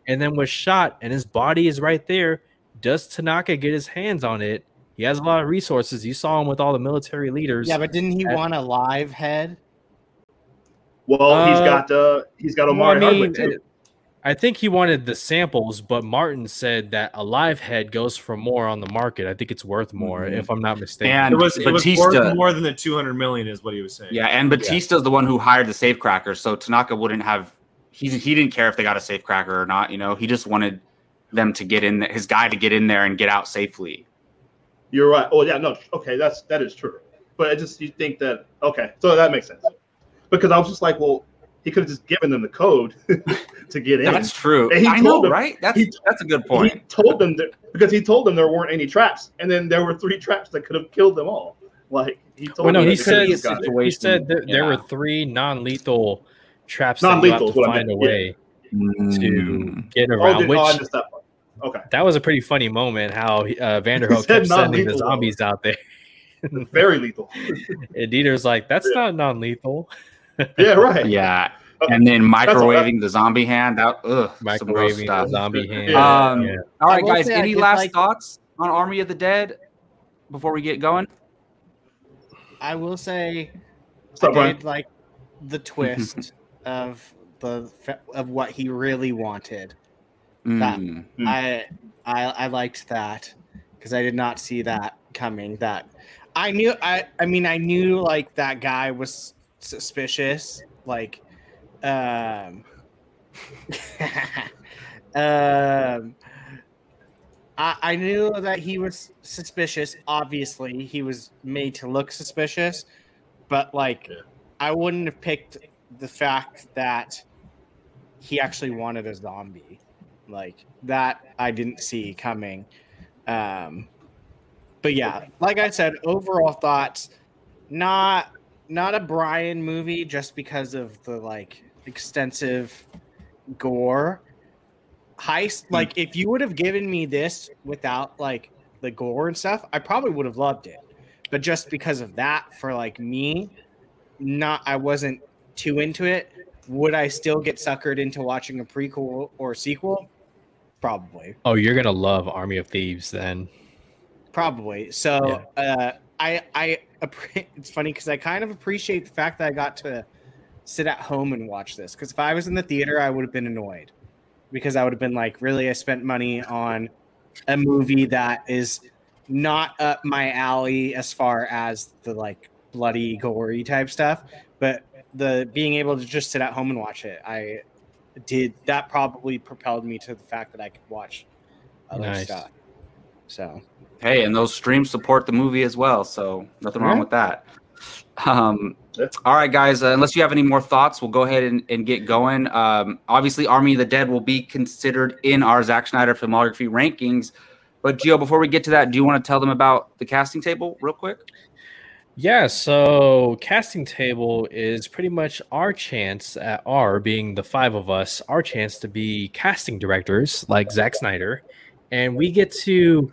and then was shot, and his body is right there. Does Tanaka get his hands on it? He has a lot of resources. You saw him with all the military leaders. Yeah, but didn't he At- want a live head? Well, he's got the he's got Well, Omari I mean, Hardwick too. I think he wanted the samples, but Martin said that a live head goes for more on the market. I think it's worth more, Mhm. if I'm not mistaken. And It was it was Bautista, worth more than the 200 million, is what he was saying. yeah, and Bautista's the one who hired the safecracker, so Tanaka wouldn't have. He he didn't care if they got a safecracker or not. You know, he just wanted them to get in, there, his guy to get in there and get out safely. You're right. Oh yeah, no, okay, that's that is true. But I just you think that okay, so that makes sense. Because I was just like, well, he could have just given them the code to get in. That's true. And he I told know, them- right? That's he- that's a good point. He told them that because he told them there weren't any traps, and then there were three traps that could have killed them all. Like he told Well, no, them he that they said just he said that there were three non-lethal traps that you have Non-lethal to is what I find a meant, yeah. way to Mm. get Oh, around. did, which oh, I missed that. Okay, that was a pretty funny moment. How uh, Vanderohe said kept sending the non-lethal, though. zombies out there, very lethal. and Dieter's like, "That's Yeah. not non-lethal." yeah, right. Yeah, Okay. and then all right. microwaving the zombie hand. That ugh, some gross Microwaving the stuff. zombie hand. Yeah. Um, Yeah. All right, guys. Any last like- thoughts on Army of the Dead before we get going? I will say What's up, I did like the twist of the of what he really wanted. That- Mm. Hmm. I I I liked that because I did not see that coming. That I knew I I mean I knew like that guy was suspicious. Like, um, um, I, I knew that he was suspicious. Obviously, he was made to look suspicious, but like, Yeah. I wouldn't have picked the fact that he actually wanted a zombie. Like that, I didn't see coming. Um, but yeah, like I said, overall thoughts, not not a Brian movie just because of the like extensive gore. Heist like if you would have given me this without like the gore and stuff i probably would have loved it. But just because of that for like me not i wasn't too into it would i still get suckered into watching a prequel or sequel probably. Oh, you're gonna love Army of Thieves then. probably. So uh i i it's funny because i kind of appreciate the fact that i got to sit at home and watch this. Because if i was in the theater i would have been annoyed because i would have been like really? I spent money on a movie that is not up my alley as far as the like bloody gory type stuff. But the being able to just sit at home and watch it i did that probably propelled me to the fact that i could watch other Nice. stuff so Hey, and those streams support the movie as well, so nothing wrong Yeah. with that. Um, all right, guys. Uh, unless you have any more thoughts, we'll go ahead and, and get going. Um, obviously, Army of the Dead will be considered in our Zack Snyder filmography rankings. But Gio, before we get to that, do you want to tell them about the casting table real quick? Yeah, so casting table is pretty much our chance at our being the five of us, our chance to be casting directors like Zack Snyder, and we get to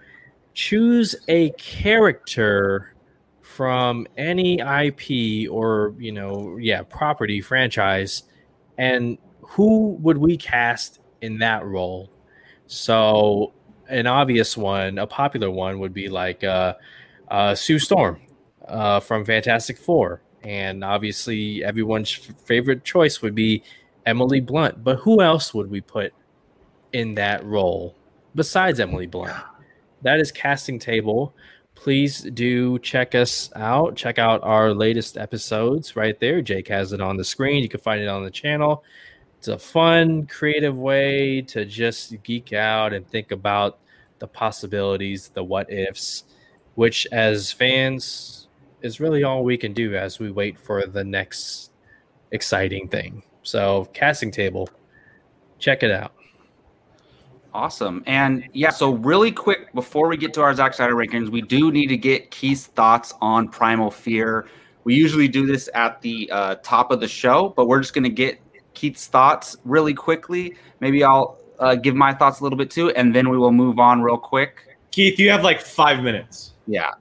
choose a character from any IP or you know, yeah, property franchise, and who would we cast in that role? So, an obvious one, a popular one, would be like uh, uh, Sue Storm uh, from Fantastic Four, and obviously everyone's favorite choice would be Emily Blunt. But who else would we put in that role besides Emily Blunt? That is casting table. Please do check us out. Check out our latest episodes right there. Jake has it on the screen. You can find it on the channel. It's a fun, creative way to just geek out and think about the possibilities, the what ifs, which as fans is really all we can do as we wait for the next exciting thing. So, casting table, check it out. Awesome. And yeah, so really quick before we get to our Zack Snyder rankings, we do need to get Keith's thoughts on Primal Fear. We usually do this at the uh, top of the show, but we're just going to get Keith's thoughts really quickly. Maybe I'll uh, give my thoughts a little bit too, and then we will move on real quick. Keith, you have like five minutes. Yeah.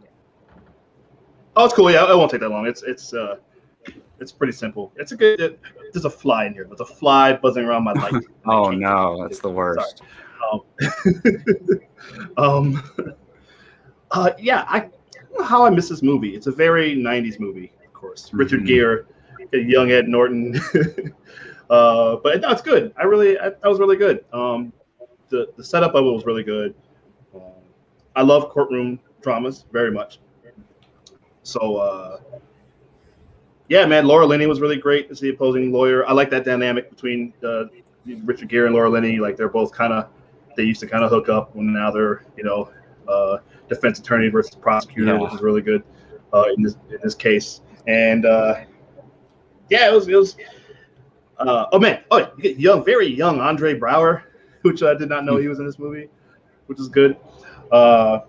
Oh, it's cool. Yeah, it won't take that long. It's it's uh, it's pretty simple. It's a good. It, there's a fly in here. There's a fly buzzing around my light. Oh no, that's the worst. Um, um, uh, yeah, I, I don't know how I miss this movie. It's a very '90s movie, of course. Richard Mhm. Gere, young Ed Norton. uh, but no, it's good. I really, I, that was really good. Um, the the setup of it was really good. Um, I love courtroom dramas very much. So, uh, yeah, man, Laura Linney was really great as the opposing lawyer. I like that dynamic between uh, Richard Gere and Laura Linney. Like they're both kind of they used to kind of hook up when now they're you know uh, defense attorney versus prosecutor, Yeah. which is really good uh, in this in this case. And uh, yeah, it was it was. Uh, oh man, oh young, very young Andre Braugher, which I did not know he was in this movie, which is good. Uh,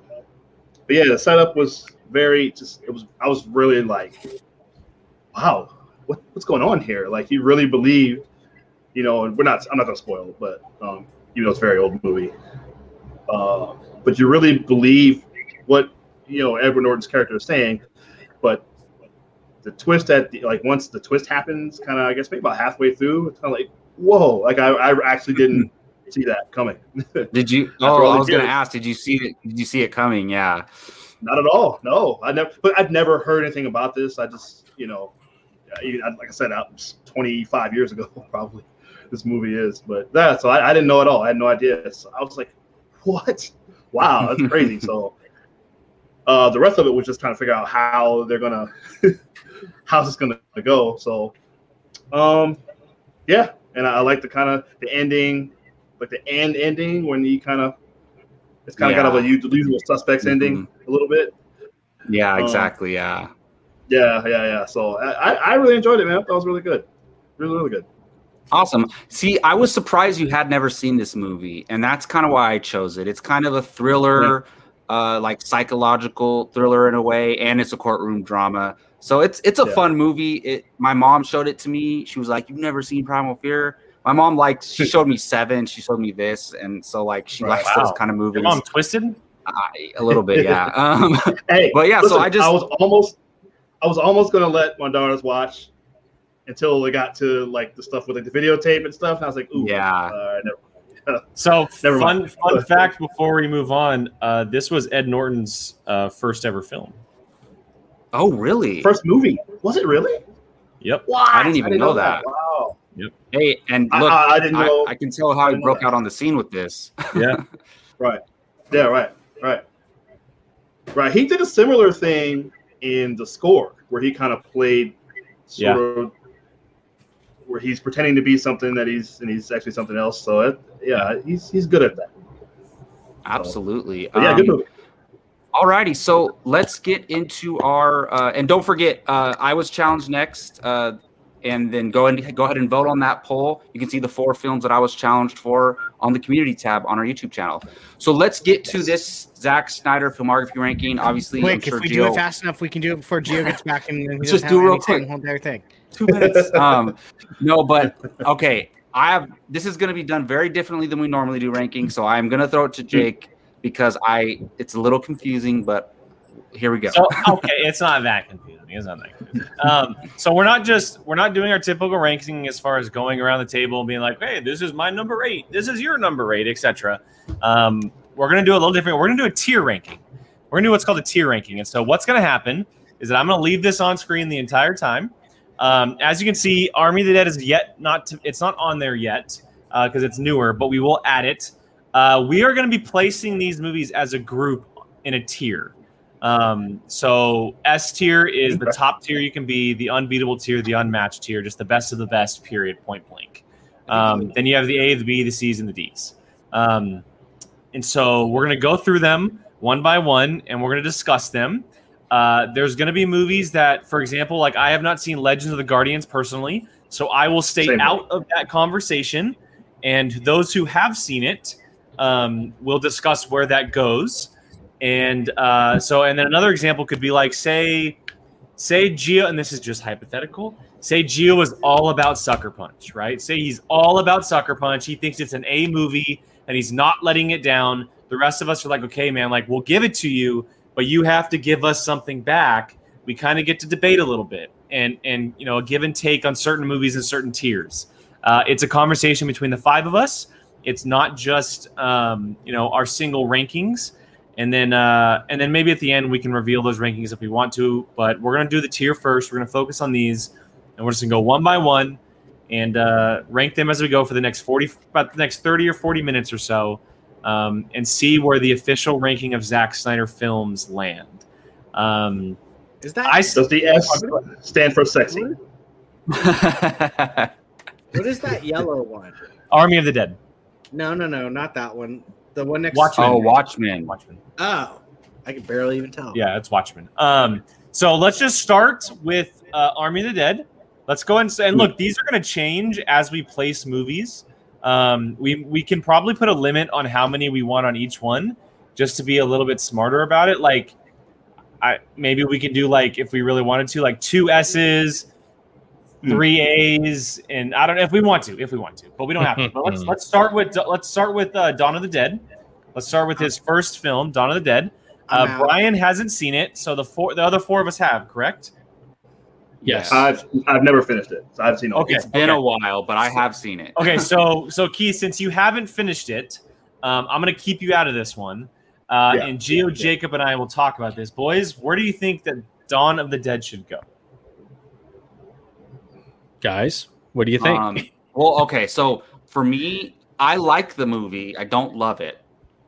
but yeah, the setup was very just. It was I was really like, wow, what, what's going on here? Like you really believed, you know, and we're not. I'm not gonna spoil it, but um, even though it's a very old movie, uh, but you really believe what you know Edward Norton's character is saying, but the twist at the like once the twist happens, kind of I guess maybe about halfway through, it's kind of like whoa, like I, I actually didn't see that coming. Did you? Oh, I was gonna ask. Did you see it? Did you see it coming? Yeah. Not at all. No, I never. But I've never heard anything about this. I just, you know, like I said, was 25 years ago, probably. This movie is, but that. So I, I didn't know at all. I had no idea. So I was like, what? Wow, that's crazy. so uh, the rest of it was just trying to figure out how they're gonna, how's this gonna go. So, um, yeah, and I, I like the kind of the ending, like the end ending when he kind of It's kind of Yeah. got of a usual suspects ending a little bit. Yeah, Um, exactly. Yeah. Yeah, yeah, yeah. So I, I really enjoyed it, man. That was really good. Really, really good. Awesome. See, I was surprised you had never seen this movie, and that's kind of why I chose it. It's kind of a thriller, uh, like psychological thriller in a way, and it's a courtroom drama. So it's it's a Yeah. fun movie. It my mom showed it to me. She was like, "You've never seen Primal Fear?" My mom likes. She showed me Seven. She showed me this, and so like she Right. likes those kind of movies. Your mom twisted. I- a little bit, yeah. Um, Hey, But yeah, so I just- I was almost I was almost gonna let my daughters watch until they got to like the stuff with like the videotape and stuff. And I was like, ooh, Yeah. uh. So Never fun mind. fun fact before we move on, uh, this was Ed Norton's uh, first ever film. oh, really? First movie was it really? Yep. What? I didn't even know that. Wow. Hey, and look, I- I didn't know- I can tell how he didn't know broke that. out on the scene with this. Yeah. Right. Yeah. Right. Right. Right. He did a similar thing in the score where he kind of played sort of where he's pretending to be something that he's and he's actually something else. So it, yeah, he's he's good at that. Absolutely. But yeah, good Um, movie. Alrighty, so let's get into our uh, and don't forget, uh, I was challenged next, uh, and then go and go ahead and vote on that poll. You can see the four films that I was challenged for on the community tab on our YouTube channel. So let's get to this Zack Snyder filmography ranking. Obviously, Quick, sure if we Gio- do it fast enough, we can do it before Gio gets back and he Let's just do it real any say in quick. the whole entire thing. two minutes. um, no, but okay. I have this is going to be done very differently than we normally do ranking. So I'm going to throw it to Jake because I it's a little confusing, but here we go. So okay, it's not that confusing. It's not that confusing. Um, so we're not just we're not doing our typical ranking as far as going around the table and being like, hey, this is my number eight, this is your number eight, etc. Um, we're gonna do a little different. We're gonna do a tier ranking. We're gonna do what's called a tier ranking. And so what's gonna happen is that I'm gonna leave this on screen the entire time. Um, as you can see, Army of the Dead is yet not to, it's not on there yet because it's newer, but we will add it. Uh, we are going to be placing these movies as a group in a tier. Um, so S tier is the top tier you can be, the unbeatable tier, the unmatched tier, just the best of the best. Period. Point blank. Um, then you have the A, the B, the C's, and the D's. Um, and so we're gonna go through them one by one, and we're gonna discuss them. Uh, there's gonna be movies that, for example, like I have not seen Legends of the Guardians personally, so I will stay Same out of that conversation. And those who have seen it um, will discuss where that goes. And uh, so, and then another example could be like, say, say Gio, and this is just hypothetical. Say Gio is all about Sucker Punch, right? Say he's all about Sucker Punch. He thinks it's an A movie, and he's not letting it down. The rest of us are like, okay, man, like we'll give it to you, but you have to give us something back. We kind of get to debate a little bit, and and you know, a give and take on certain movies and certain tiers. Uh, it's a conversation between the five of us. It's not just um, you know our single rankings, and then uh, and then maybe at the end we can reveal those rankings if we want to. But we're gonna do the tier first. We're gonna focus on these, and we're just gonna go one by one and uh, rank them as we go for the next forty, about the next thirty or forty minutes or so, um, and see where the official ranking of Zack Snyder films land. Um, Is that I Does the S stand for sexy? what is that yellow one? Army of the Dead. No, no, no, not that one. The one next Watchmen. oh, Watchmen. Watchmen. Oh, I can barely even tell. Yeah, it's Watchmen. Um, so let's just start with uh, Army of the Dead. Let's go and, and look. These are going to change as we place movies. Um, we we can probably put a limit on how many we want on each one, just to be a little bit smarter about it. Like, I maybe we can do like if we really wanted to, like two S's, three A's, and I don't know if we want to, if we want to, but we don't have to. But let's let's start with let's start with uh, Dawn of the Dead. Let's start with his first film, Dawn of the Dead. Uh. Brian hasn't seen it, so the four, the other four of us have, correct? Yes. I've I've never finished it. So I've seen all. Okay. It's been a while, but I have seen it. Okay, so so Keith, since you haven't finished it, um, I'm gonna keep you out of this one. Uh, Yeah. And Gio, Jacob, and I will talk about this. Boys, where do you think that Dawn of the Dead should go? Guys, what do you think? Um, well, okay. So for me, I like the movie. I don't love it.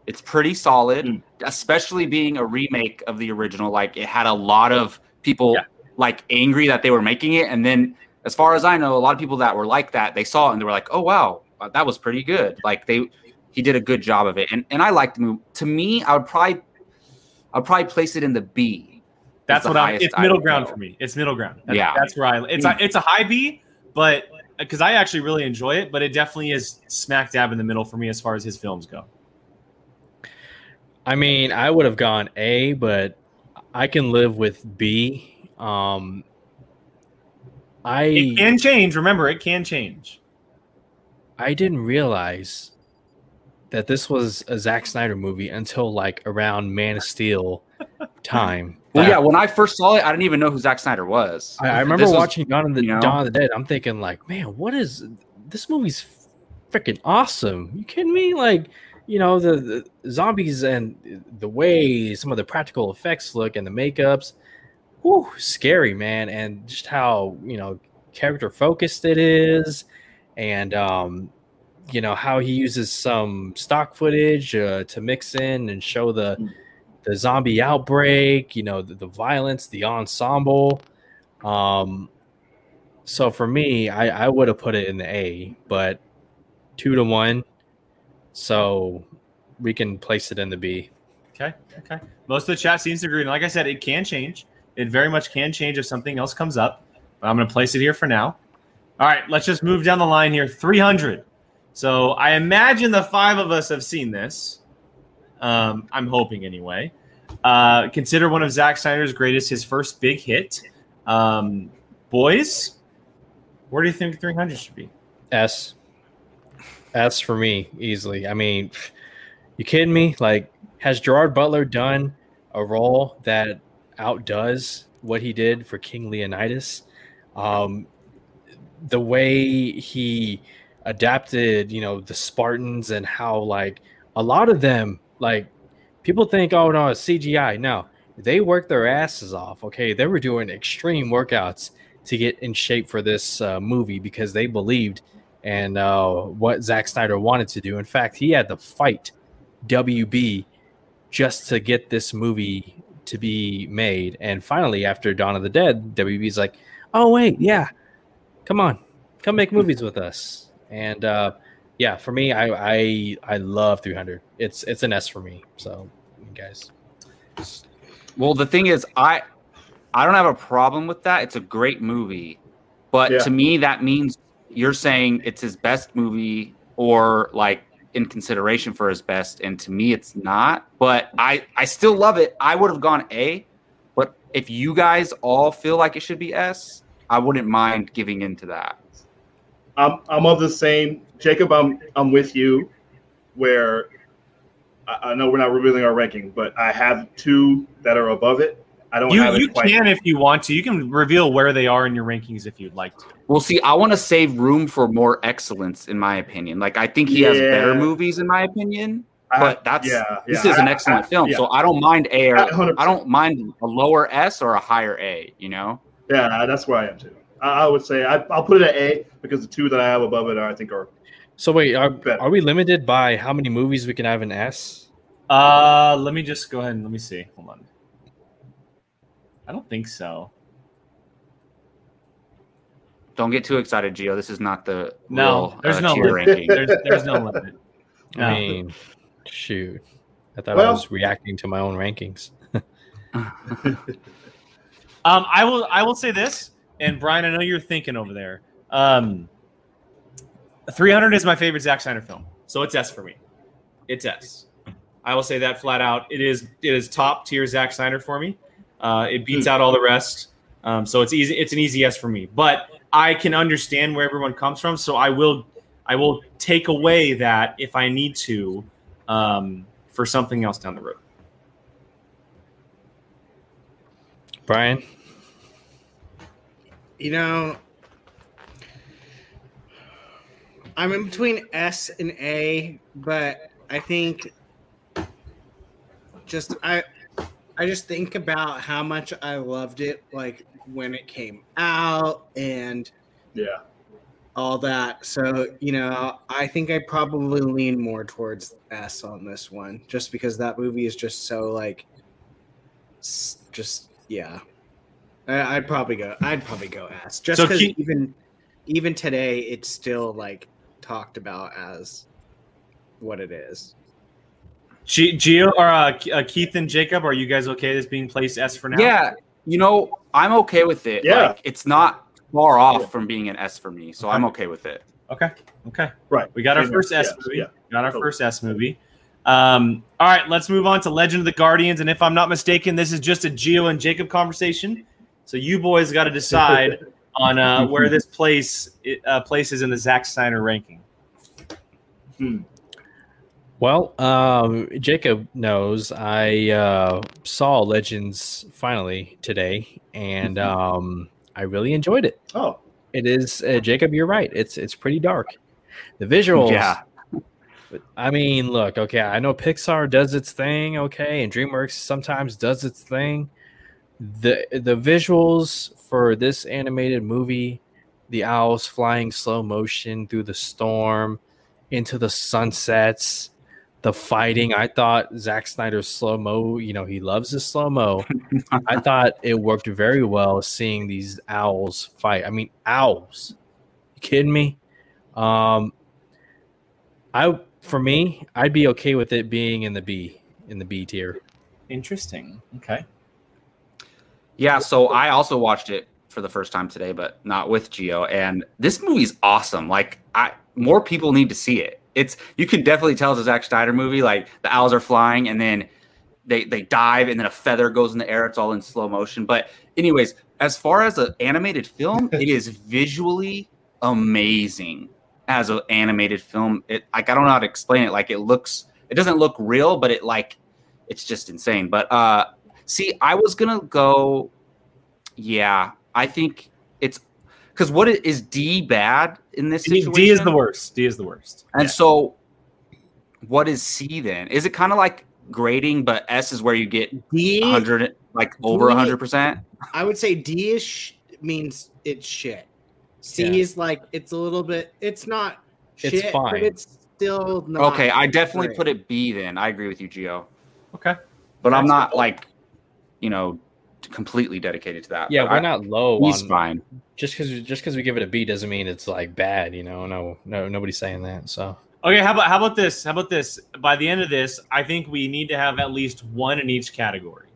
It's pretty solid, Mm. especially being a remake of the original. Like it had a lot of people Yeah. like angry that they were making it, and then as far as I know, a lot of people that were like that, they saw it and they were like, "Oh wow, uh, that was pretty good." Like they he did a good job of it, and and I liked the movie. To me, I would probably I'd probably place it in the B. That's what I'm. It's middle ground go. for me. It's middle ground. That's, Yeah. that's where I. It's a, it's a high B, but because I actually really enjoy it, but it definitely is smack dab in the middle for me as far as his films go. I mean, I would have gone A, but I can live with B. Um, I It can change. Remember, it can change. I didn't realize that this was a Zack Snyder movie until like around Man of Steel time. Well, yeah, when I first saw it, I didn't even know who Zack Snyder was. I, I remember This was- watching Dawn of the you know? Dawn of the Dead. I'm thinking like, man, what is this movie's freaking awesome? You kidding me? Like, you know, the, the zombies and the way some of the practical effects look and the makeups, whew, scary, man. And just how you know character focused it is, and um, you know how he uses some stock footage uh, to mix in and show the the zombie outbreak, you know, the, the violence, the ensemble. Um, so for me, I, I would have put it in the A, but two to one. So we can place it in the B. Okay. Okay. Most of the chat seems to agree. And like I said, it can change. It very much can change if something else comes up. But I'm going to place it here for now. All right. Let's just move down the line here. 300. So I imagine the five of us have seen this. Um, I'm hoping anyway. Uh, consider one of Zack Snyder's greatest, his first big hit. Um, boys, where do you think 300 should be? S. S for me, easily. I mean, you kidding me? Like, has Gerard Butler done a role that outdoes what he did for King Leonidas? Um, the way he adapted, you know, the Spartans and how, like, a lot of them, like, people think, oh, no, it's CGI. No, they worked their asses off. Okay. They were doing extreme workouts to get in shape for this uh, movie because they believed and uh, what Zack Snyder wanted to do. In fact, he had to fight WB just to get this movie to be made. And finally, after Dawn of the Dead, WB's like, "Oh wait, yeah, come on, come make movies with us." And uh, yeah, for me, I I I love 300. It's it's an S for me. So, guys, Well, the thing is, I I don't have a problem with that. It's a great movie, but Yeah. to me, that means you're saying it's his best movie, or like in consideration for his best. And to me, it's not. But I I still love it. I would have gone A, but if you guys all feel like it should be S, I wouldn't mind giving into that. I'm I'm of the same Jacob. I'm I'm with you. Where I, I know we're not revealing our ranking, but I have two that are above it. I don't You, have it you quite. can if you want to. You can reveal where they are in your rankings if you'd like to. Well, see, I want to save room for more excellence, in my opinion. Like, I think he has better movies, in my opinion. I- But that's yeah, this yeah, is an excellent I- film, yeah. so I don't mind A or I don't mind a lower S or a higher A. You know, Yeah, that's where I am too. I, I would say I, I'll put it at A because the two that I have above it are I think are so wait, are, Better. are we limited by how many movies we can have in S? Uh, let me just go ahead and let me see. Hold on. I don't think so. don't get too excited, Gio. This is not the No, real, there's uh, no tier limit. ranking. There's, there's no limit. No. I mean, shoot, I thought I Well- was reacting to my own rankings. Um, I will I will say this, and Brian, I know you're thinking over there. Um, 300 is my favorite Zack Snyder film, so it's S for me. It's S. I will say that flat out. It is it is top tier Zack Snyder for me. Uh, it beats out all the rest, um, so it's easy. It's an easy S for me. But I can understand where everyone comes from, so I will I will take away that if I need to um, for something else down the road. Brian, You know, I'm in between S and A, but I think just I I just think about how much I loved it like when it came out and yeah. all that. So, you know, I think I probably lean more towards S on this one just because that movie is just so like just yeah. I, I'd probably go I'd probably go S. Just So cuz even even today it's still like talked about as what it is. G- Gio or uh, uh, Keith and Jacob, are you guys okay with this being placed S for now? Yeah, you know, I'm okay with it. Yeah. Like, it's not far off from being an S for me, so Okay. I'm okay with it. Okay. Okay. Right. We got our first here. S Yes, movie. yeah. Got our Totally. first S movie. Um, all right, let's move on to Legend of the Guardians. And if I'm not mistaken, this is just a Gio and Jacob conversation. So you boys got to decide on uh, where this place uh, places in the Zack Snyder ranking. Well, um, Jacob knows I uh, saw Legends finally today, and um, I really enjoyed it. Oh, It is uh, Jacob. You're right. It's it's pretty dark. The visuals. Yeah. I mean, look. Okay, I know Pixar does its thing. Okay, and DreamWorks sometimes does its thing. The The visuals for this animated movie, the owls flying slow motion through the storm, into the sunsets, the fighting. I thought Zack Snyder's slow mo. You know, he loves his slow mo. I thought it worked very well seeing these owls fight. I mean, owls. You kidding me? Um, I for me, I'd be okay with it being in the B in the B tier. Interesting. Okay. Yeah, so I also watched it for the first time today, but not with Gio. And this movie's awesome. Like, I more people need to see it. It's you can definitely tell it's a Zack Snyder movie. Like the owls are flying, and then they they dive, and then a feather goes in the air. It's all in slow motion. But anyways, as far as an animated film, it is visually amazing as an animated film. It like I don't know how to explain it. Like it looks, it doesn't look real, but it like it's just insane. But uh See, I was gonna go. Yeah, I think it's because what is D bad in this D, situation? D is the worst. D is the worst. And so, what is C then? Is it kind of like grading, but S is where you get D, hundred, like over D- hundred percent? I would say D is sh- means it's shit. C Yeah. is like it's a little bit. It's not. It's fine. but it's still not. Okay, I definitely great. put it B then. I agree with you, Gio. Okay. But I'm not cool. like, you know, completely dedicated to that. Yeah, But we're I- not low He's on fine. just because just because we give it a B doesn't mean it's like bad. You know, no, no, nobody's saying that. So Okay, how about how about this? How about this? By the end of this, I think we need to have at least one in each category.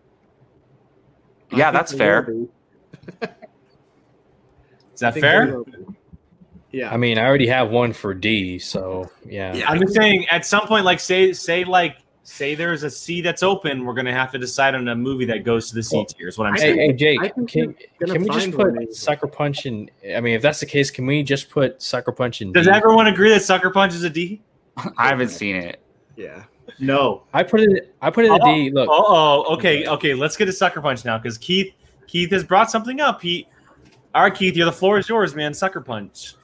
Yeah, that's fair. Is that fair? Yeah. I mean, I already have one for D. So yeah, Yeah. I'm just saying, at some point, like say say like say there's a C that's open, we're gonna have to decide on a movie that goes to the C Well, tier. Is what I'm saying. Hey, hey Jake, I can, can we just put Sucker Punch in? I mean, if that's the case, can we just put Sucker Punch in? Does D? everyone agree that Sucker Punch is a D? I haven't seen it. yeah. no. I put it. I put it in a D. Look, Oh, oh, okay, okay. Let's get a Sucker Punch now because Keith Keith has brought something up. He, all right, Keith, you're the floor is yours, man. Sucker Punch.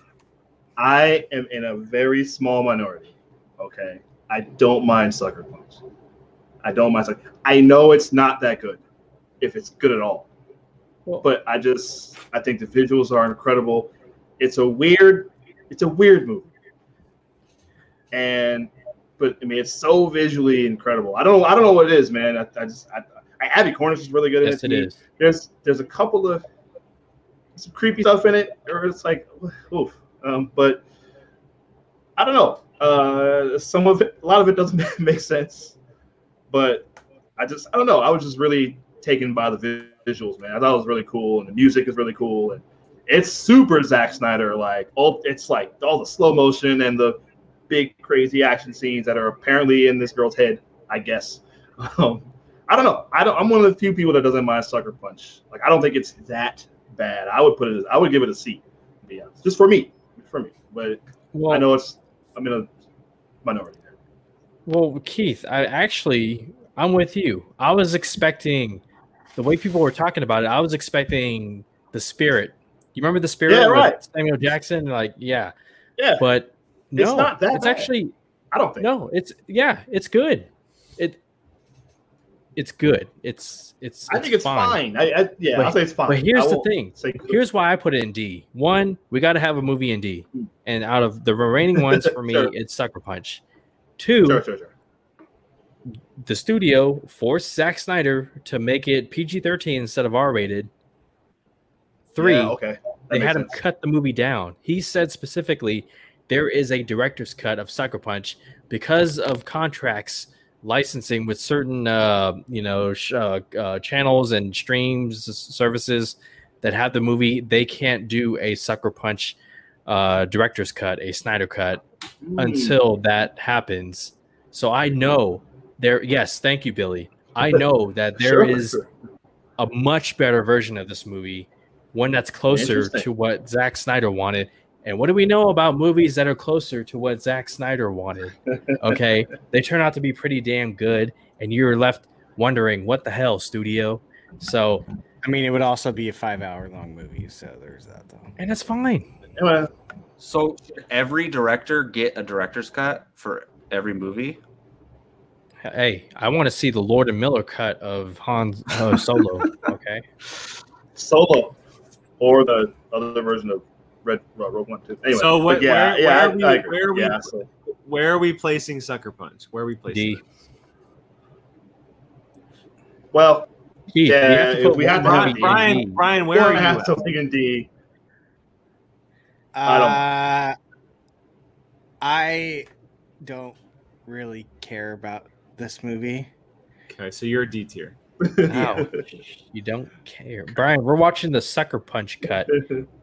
I am in a very small minority. Okay, I don't mind Sucker Punch. I don't mind. Sucker. I know it's not that good, if it's good at all. Well- but I just I think the visuals are incredible. It's a weird, it's a weird movie, and but I mean it's so visually incredible. I don't know. I don't know what it is, man. I, I just I, I, Abbie Cornish is really good yes, in it it. to there's there's a couple of some creepy stuff in it, or it's like, oof. Um, but I don't know. Uh, some of it, a lot of it doesn't make sense. But I just, I don't know. I was just really taken by the visuals, man. I thought it was really cool, and the music is really cool, and it's super Zack Snyder. Like, all it's like all the slow motion and the big crazy action scenes that are apparently in this girl's head. I guess. Um, I don't know. I don't. I'm one of the few people that doesn't mind Sucker Punch. Like I don't think it's that bad. I would put it. I would give it a C. To be honest, just for me, for me. But Well, I know it's. I'm in a minority. there. Well, Keith, I actually I'm with you. I was expecting the way people were talking about it. I was expecting the spirit. You remember the spirit? Yeah, right. Samuel Jackson, like yeah, Yeah, but no, it's not that it's bad. actually I don't think. no. It's yeah, it's good. It it's good. It's it's. I think it's fine. I, I yeah, But- I'll say it's fine. but here's the thing. Here's why I put it in D. One, we got to have a movie in D, hmm. and out of the remaining ones for me, Sure. it's Sucker Punch. Two, Sure, sure, the studio forced Zack Snyder to make it PG 13 instead of R rated. Three, Yeah, okay. That they had him cut the movie down. He said specifically, there is a director's cut of Sucker Punch because of contracts licensing with certain uh, you know sh- uh, uh, channels and streams services that have the movie. They can't do a Sucker Punch uh, director's cut, a Snyder cut, Mm. until that happens. So I know there. Yes, thank you, Billy. I know that there Sure, is a much better version of this movie, one that's closer to what Zack Snyder wanted. And what do we know about movies that are closer to what Zack Snyder wanted? Okay, they turn out to be pretty damn good, and you're left wondering what the hell, studio. So, I mean, it would also be a five-hour-long movie, so there's that though. and that's fine. Anyway, So should every director get a director's cut for every movie? Hey, I want to see the Lord and Miller cut of Han uh, Solo. Okay, Solo or the other version of Red uh, Rogue One too. Anyway, So what- yeah, where- yeah, where I, are we- where are we- yeah, so Where are we placing Sucker Punch? Where are we placing? D. it? well, Keith, Yeah, we have to if put we one had to have- movie Brian, D. Brian, we're where are gonna you? have at? something in D. Uh, I don't really care about this movie. Okay, so you're a D tier. Wow. you don't care, Brian. We're watching the Sucker Punch cut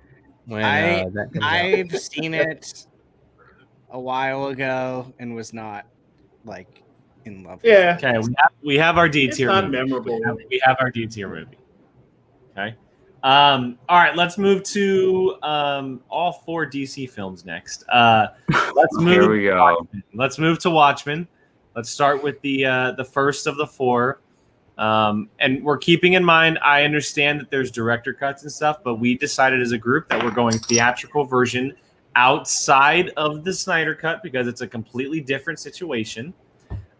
when I- uh, that comes out. I've seen it a while ago and was not like in love. with yeah, Okay, we have, we have our D it's tier. not movie. memorable. We have, we have our D tier movie. Okay. Um, all right, let's move to um, all four DC films next. Uh, let's move. Here we go. Let's move to Watchmen. Let's start with the uh, the first of the four. Um, and we're keeping in mind, I understand that there's director cuts and stuff, but we decided as a group that we're going theatrical version outside of the Snyder cut because it's a completely different situation.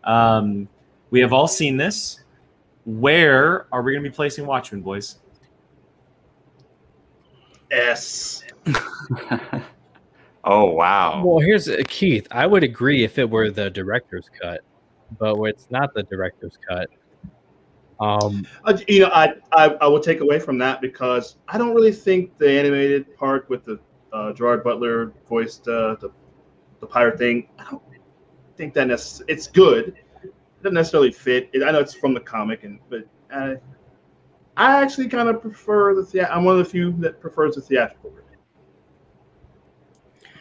Um, we have all seen this. Where are we going to be placing Watchmen, boys? S. oh wow. Well, here's uh, Keith. I would agree if it were the director's cut, but it's not the director's cut. Um, Uh, you know, I, I I will take away from that because I don't really think the animated part with the uh, Gerard Butler voiced uh, the the pirate thing. I don't think that necess- it's good. It doesn't necessarily fit. It, I know it's from the comic, and but I I actually kind of prefer the. Thea- I'm one of the few that prefers the theatrical version.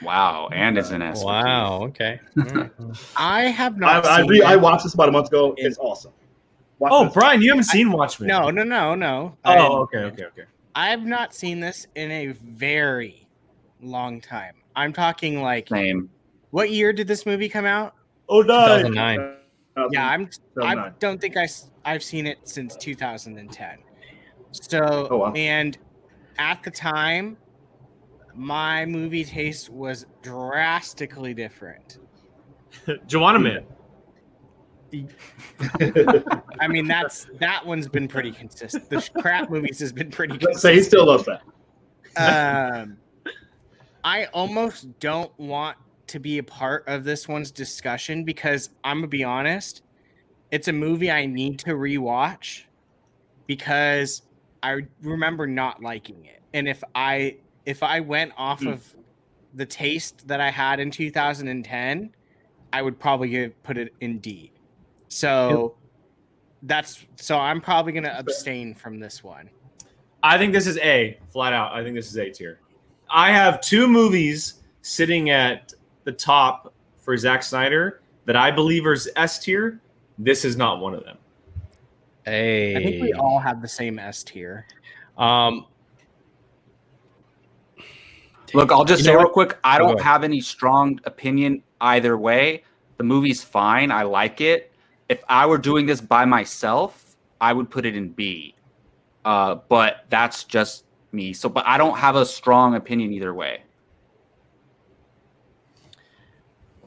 Wow, and it's an S. wow. Okay. I have not. I, seen re- I watched this about a month ago. It's awesome. Watch Oh. Brian, you haven't seen Watchmen. No, no, no, no. I- Oh, okay, okay, okay. I've not seen this in a very long time. I'm talking like, Same. what year did this movie come out? Oh, no. 2009. Uh, Yeah, I'm. I don't think I I've seen it since 2010. So, Oh, wow. and at the time, my movie taste was drastically different. Joanna Man. I mean, that's that one's been pretty consistent. The crap movies has been pretty consistent. so he still loves that. um, I almost don't want to be a part of this one's discussion because I'm gonna be honest, it's a movie I need to rewatch because I remember not liking it, and if I if I went off Hmm. of the taste that I had in 2010, I would probably put it in D. So that's so I'm probably gonna abstain from this one. I think this is A, flat out. I think this is A tier. I have two movies sitting at the top for Zack Snyder that I believe are S tier. This is not one of them. Hey. I think we all have the same S tier. Um, Look, I'll just You say real quick. I don't have any strong opinion either way. The movie's fine. I like it. If I were doing this by myself, I would put it in B. Uh, but that's just me. So, but I don't have a strong opinion either way.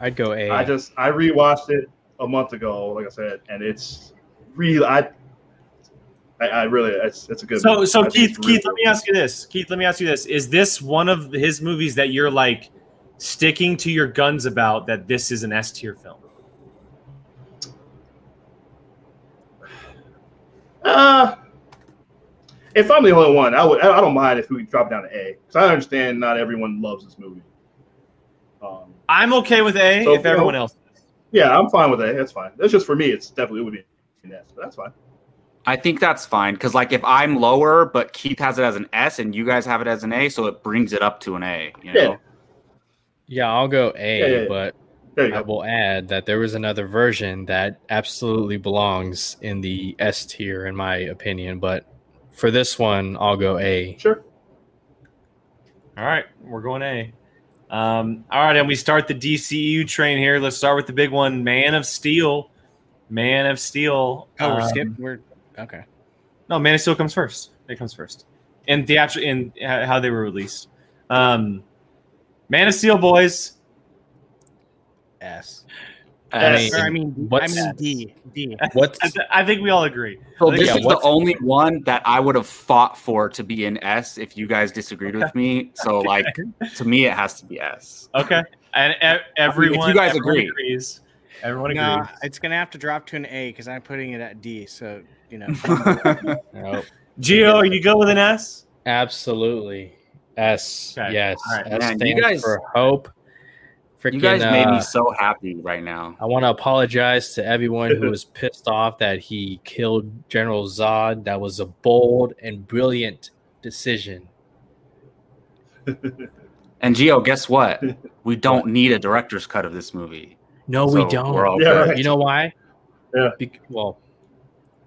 I'd go A. I just I rewatched it a month ago, like I said, and it's really I I, I really it's it's a good. So, movie. so I think Keith, really Keith, let me ask you this. Keith, let me ask you this: Is this one of his movies that you're like sticking to your guns about that this is an S tier film? Uh, if I'm the only one, I would I I don't mind if we drop down to A because I understand not everyone loves this movie. Um, I'm okay with A So, if everyone know- else. is. yeah, I'm fine with A. That's fine. That's just for me. It's definitely would be an S, but that's fine. I think that's fine because, like, if I'm lower, but Keith has it as an S and you guys have it as an A, so it brings it up to an A. You know? Yeah. Yeah, I'll go A, Yeah, yeah, yeah. but There you I go. will add that there was another version that absolutely belongs in the S tier, in my opinion. But for this one, I'll go A. Sure. All right, we're going A. Um, all right, and we start the DCU train here. Let's start with the big one, Man of Steel. Man of Steel. Oh, we're Um, skipping. We're okay. No, Man of Steel comes first. It comes first. In actual in uh, how they were released. Um, Man of Steel, boys. S. I S. mean, Or I mean, I mean D. D. What's I, th- I think we all agree. So Yeah, this is the only one that I would have fought for to be an S if you guys disagreed with me. So, like, to me, it has to be S. Okay, and e- everyone. guys everyone agree. agrees. Everyone agrees. No, it's gonna have to drop to an A because I'm putting it at D. So you know, Nope. Gio, are you go with an S? absolutely S? Okay, Yes, all right. S Man, you guys- for hope. Freaking, you guys made uh, me so happy right now. I want to apologize to everyone who was pissed off that he killed General Zod. That was a bold and brilliant decision. And Gio, guess what? We don't need a director's cut of this movie. No, So we don't. We're all Yeah, right. You know why? Yeah. Bec- well,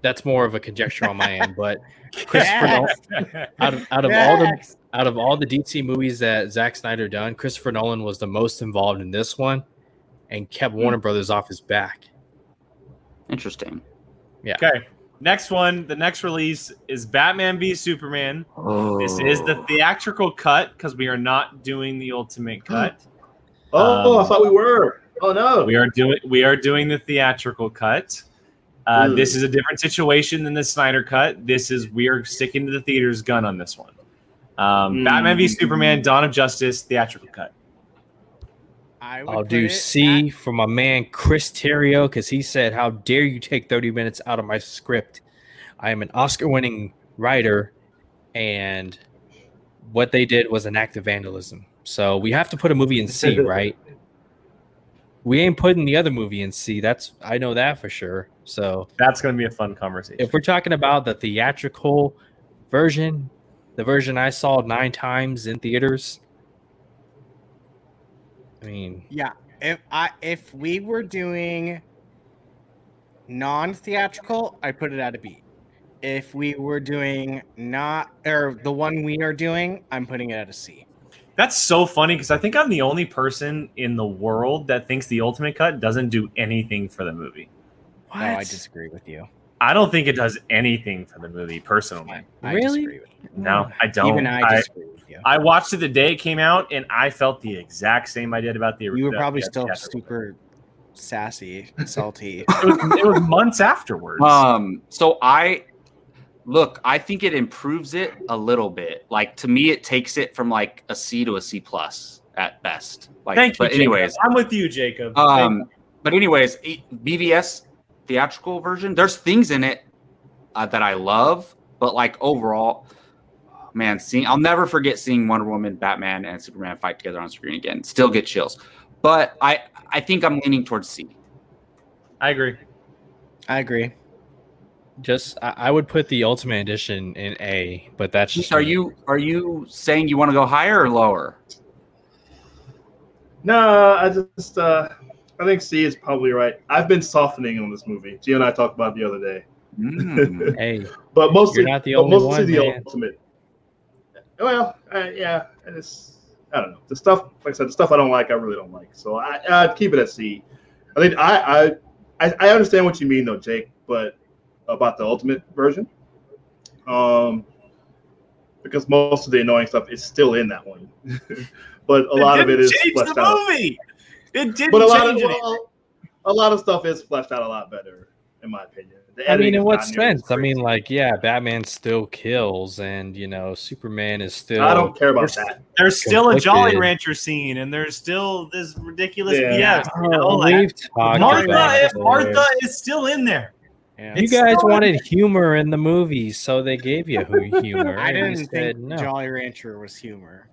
that's more of a conjecture on my end, but Christopher Nolan, out of out of all the out of all the DC movies that Zack Snyder done, Christopher Nolan was the most involved in this one, and kept Warner Brothers off his back. Interesting. Yeah. Okay. Next one, the next release is Batman v Superman. Oh. This is the theatrical cut because we are not doing the ultimate cut. Oh, I Um, thought we were. Oh no. We are doing we are doing the theatrical cut. Uh, Ooh. this is a different situation than the Snyder cut. This is we are sticking to the theater's gun on this one. Um, Mm. Batman v Superman: Dawn of Justice theatrical cut. I would I'll do C at- for my man Chris Terrio because he said, "How dare you take 30 minutes out of my script? I am an Oscar-winning writer, and what they did was an act of vandalism. So we have to put a movie in C, right? We ain't putting the other movie in C. That's I know that for sure. So That's going to be a fun conversation. if we're talking about the theatrical version, the version I saw nine times in theaters, I mean, Yeah, if I if we were doing non-theatrical, I put it at a B. If we were doing not or the one we are doing, I'm putting it at a C. That's so funny because I think I'm the only person in the world that thinks the ultimate cut doesn't do anything for the movie. No, I disagree with you. I don't think it does anything for the movie personally. I Really? disagree with you. No, I don't. Even I I, disagree with you. I watched it the day it came out, and I felt the exact same I did about the. Original. You were probably the still super sassy, salty. It was, it was months afterwards. Um, so I look, I think it improves it a little bit. Like to me, it takes it from like a C to a C plus at best. Like, Thank you. but anyways, Jacob. I'm with you, Jacob. um, but anyways, BVS theatrical version, there's things in it uh, that I love, but like overall, man, seeing I'll never forget seeing Wonder Woman, Batman, and Superman fight together on screen again. Still get chills. But I I think I'm leaning towards C. I agree. I agree. Just I, I would put the Ultimate Edition in A, but that's just Are me. you are you saying you want to go higher or lower? No, I just uh, I think C is probably right. I've been softening on this movie. Gio and I talked about it the other day, Mm. Hey, but mostly You're not the but only mostly one, the man. ultimate. Well, uh, yeah, and it's I don't know the stuff. Like I said, the stuff I don't like, I really don't like. So I I'd keep it at C. I think I I I, I understand what you mean though, Jake, but about the ultimate version, um, because most of the annoying stuff is still in that one, but a lot of it didn't change fleshed the out. movie. It didn't but a lot of change it. well, a lot of stuff is fleshed out a lot better, in my opinion. The I mean, in what not nearly as sense? I mean, like, yeah, Batman still kills, and you know, Superman is still. I don't care about We're- that. There's still a Jolly. Rancher scene, and there's still this ridiculous Yeah. BS. You know, Oh, like, we've talked Martha, about. Martha is still in there. Yeah. You guys still in wanted humor in the movie, so they gave you humor. I didn't said think no. Jolly Rancher was humor.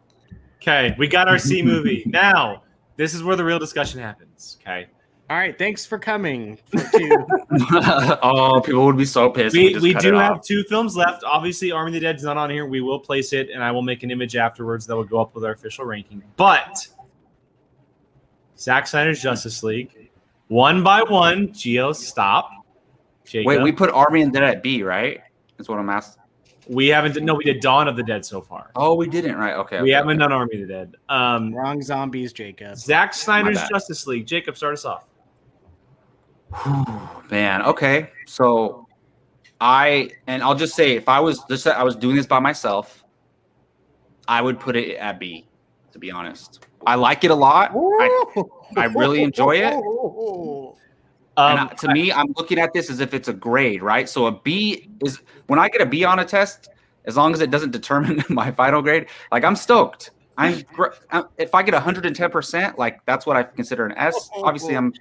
Okay, we got our C movie. now, This is where the real discussion happens. Okay. All right, thanks for coming. For two. oh, people would be so pissed. if We, we do have two films left. Obviously, Army of the Dead is not on here. We will place it, and I will make an image afterwards that will go up with our official ranking. But Zack Snyder's Justice League, one by one. Gio, stop. Jacob. Wait, we put Army and Dead at B, right? That's what I'm asking. we haven't. No, we did Dawn of the Dead so far. Oh, we didn't, right? Okay. we okay, haven't done Army of the Dead. Um, Wrong zombies, Jacob. Zack Snyder's. Justice League. Jacob, start us off. Whew, Man, okay. So I and I'll just say if I was just I was doing this by myself, I would put it at B, to be honest. I like it a lot. I, I really enjoy it. and Um, I- to me, I'm looking at this as if it's a grade, right? So a B is when I get a B on a test, as long as it doesn't determine my final grade, like I'm stoked. I'm if I get 110 percent, like that's what I consider an S. Obviously, I'm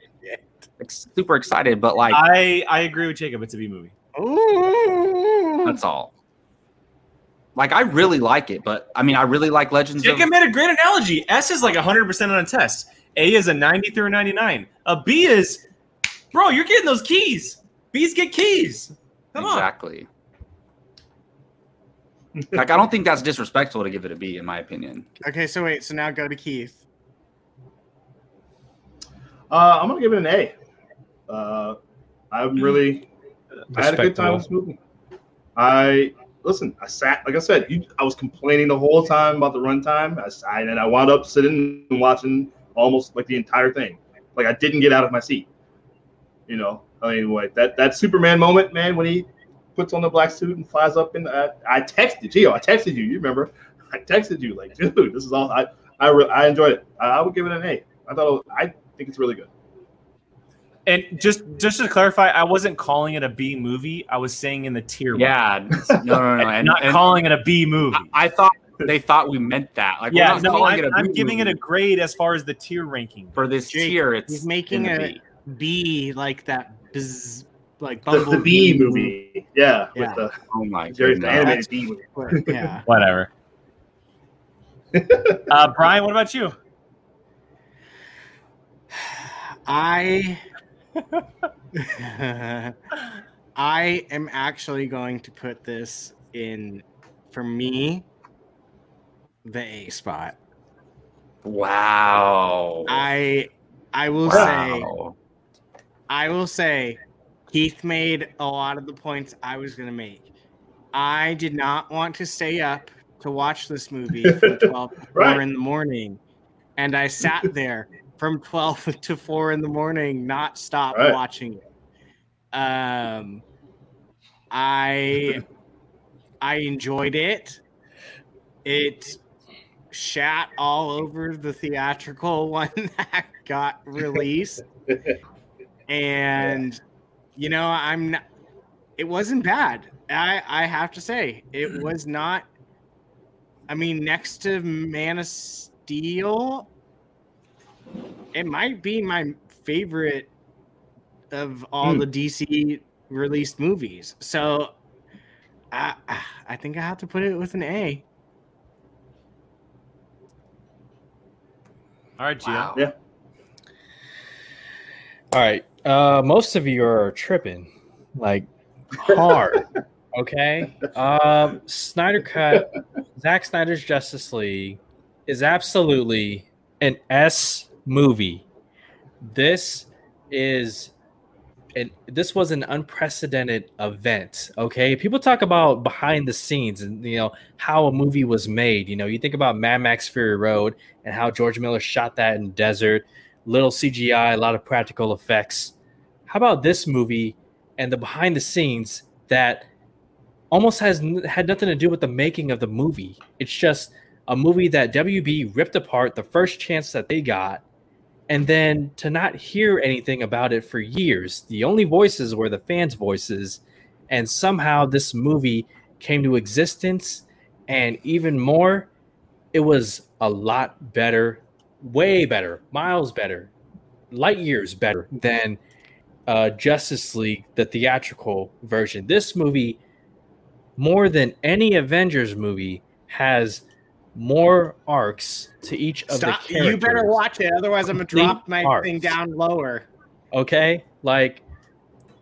super excited, but like I I agree with Jacob. It's a B movie. that's all. Like I really like it, but I mean, I really like Legends of. Jacob made a great analogy. S is like 100% on a test. A is a 90 through a 99. A B is, bro, you're getting those keys. B's get keys. Come on. exactly. like I don't think that's disrespectful to give it a B, in my opinion. Okay, so wait, so now go to Keith. Uh, I'm gonna give it an A. Uh, I'm really I had a good time with this movie. I listen. I sat like I said. You, I was complaining the whole time about the runtime. I, I and I wound up sitting and watching almost like the entire thing. Like I didn't get out of my seat. You know. I mean, like that that Superman moment, man, when he puts on the black suit and flies up in. Uh, I texted Gio. I texted you. You remember? I texted you like, dude, this is all. I I, re- I enjoyed it. I, I would give it an A. I thought it was, I think it's really good. And just just to clarify, I wasn't calling it a B movie. I was saying in the tier. one. Yeah, no, no, no, and, not and calling it a B movie. I, I thought they thought we meant that. Like, we're yeah, not no, calling I'm, it a I'm B giving it a grade as far as the tier ranking. for this Jake, tier. It's he's making in the a- B. B like that buzz, like The, the Bumblebee B movie, yeah, Yeah. with the Oh my Jerry's goodness. animated B movie. movie. Yeah. Whatever. uh, Brian, what about you? I I am actually going to put this in for me the A spot. Wow. I I will say wow. I will say Keith made a lot of the points I was going to make. I did not want to stay up to watch this movie from 12 to 4 Right. in the morning. And I sat there from 12 to 4 in the morning, not stop Right. watching it. Um, I I enjoyed it. It shat all over the theatrical one that got released and you know i'm not it wasn't bad i i have to say it was not i mean next to man of steel it might be my favorite of all Hmm. the dc released movies so i i think i have to put it with an a All right, Gio. Wow. Yeah. All right. Uh, most of you are tripping, like hard. okay. Um, Snyder Cut, Zack Snyder's Justice League is absolutely an S movie. This is and this was an unprecedented event. Okay, people talk about behind the scenes and you know how a movie was made. You know, you think about Mad Max Fury Road and how George Miller shot that in desert, little CGI, a lot of practical effects. How about this movie and the behind the scenes that almost has had nothing to do with the making of the movie? It's just a movie that WB ripped apart the first chance that they got and then to not hear anything about it for years. The only voices were the fans' voices, and somehow this movie came to existence, and even more, it was a lot better, way better, miles better, light years better than uh, Justice League, the theatrical version. This movie, more than any Avengers movie, has more arcs to each of Stop. the characters. You better watch it, otherwise I'm gonna drop my arcs. thing down lower. Okay, like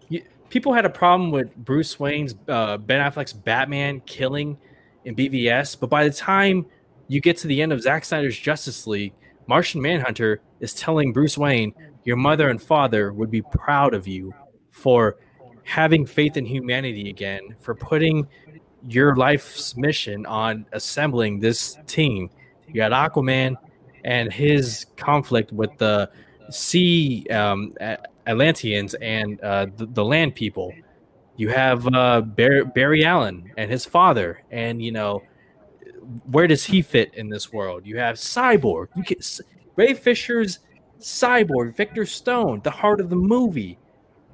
you, people had a problem with Bruce Wayne's uh, Ben Affleck's Batman killing in BVS, but by the time you get to the end of Zack Snyder's Justice League, Martian Manhunter is telling Bruce Wayne, "Your mother and father would be proud of you for having faith in humanity again, for putting your life's mission on assembling this team." You got Aquaman and his conflict with the sea um, Atlanteans and uh, the, the land people. You have uh, Bar- Barry Allen and his father, and you know where does he fit in this world? You have Cyborg. You S- Ray Fisher's Cyborg, Victor Stone, the heart of the movie.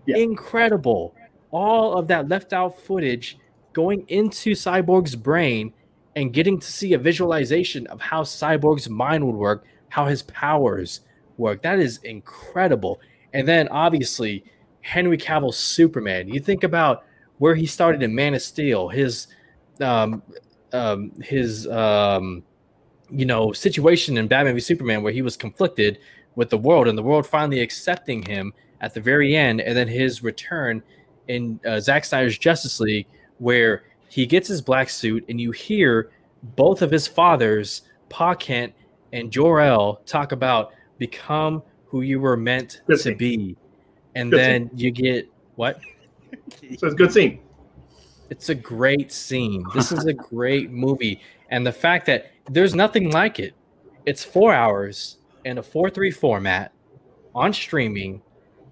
Yeah. Incredible. All of that left out footage going into Cyborg's brain and getting to see a visualization of how Cyborg's mind would work, how his powers work. That is incredible. And then obviously Henry Cavill's Superman. You think about where he started in Man of Steel, his um, um, his um, you know situation in Batman v Superman, where he was conflicted with the world, and the world finally accepting him at the very end, and then his return in uh, Zack Snyder's Justice League, where he gets his black suit, and you hear both of his fathers, Pa Kent and Jor-El, talk about become who you were meant Good to scene. be, and Good then you get what? So it's a good scene. It's a great scene. This is a great movie. And the fact that there's nothing like it. It's four hours in a 4 3 format on streaming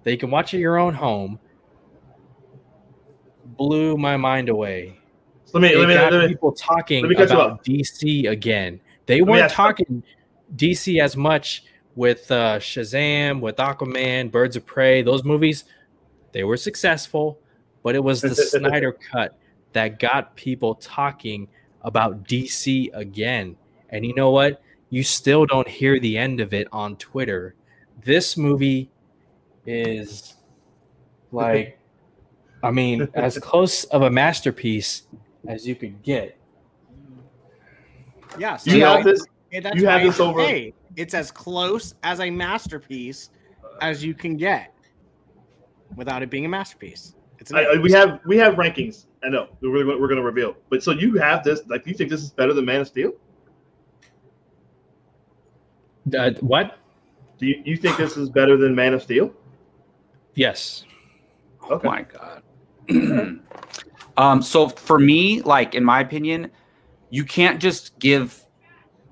that you can watch at your own home. Blew my mind away. So let me It let me, got let me people talking me about. DC again. They weren't you- talking DC as much with uh, Shazam, with Aquaman, Birds of Prey. Those movies, they were successful, but it was the Snyder cut that got people talking about DC again. And you know what? You still don't hear the end of it on Twitter. This movie is like, I mean, as close of a masterpiece as you could get. Yeah, so you yeah, have this. that's you have this over- say It's as close as a masterpiece as you can get without it being a masterpiece. It's I, I- we have we have rankings. I know we're we're going to reveal. But so you have this. Like, you think this is better than Man of Steel? Uh, what? Do you, you think this is better than Man of Steel? Yes. Okay. Oh my god. um, so for me, like in my opinion, you can't just give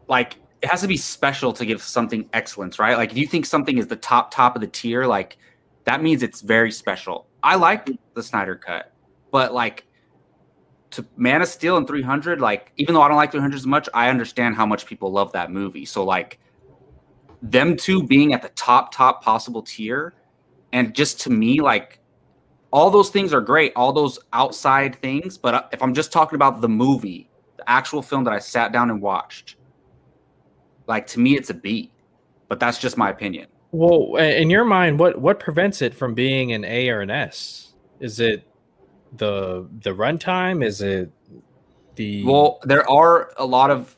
like it has to be special to give something excellence, right? Like if you think something is the top top of the tier, like that means it's very special. I like the Snyder cut, but like to Man of Steel and 300, like even though I don't like 300 as much, I understand how much people love that movie. So like them two being at the top top possible tier and just to me like all those things are great, all those outside things. But uh, if I'm just talking about the movie, the actual film that I sat down and watched, like to me, it's a B. But that's just my opinion. Well, in your mind, what what prevents it from being an A or an S? Is it the the runtime? Is it the Well, there are a lot of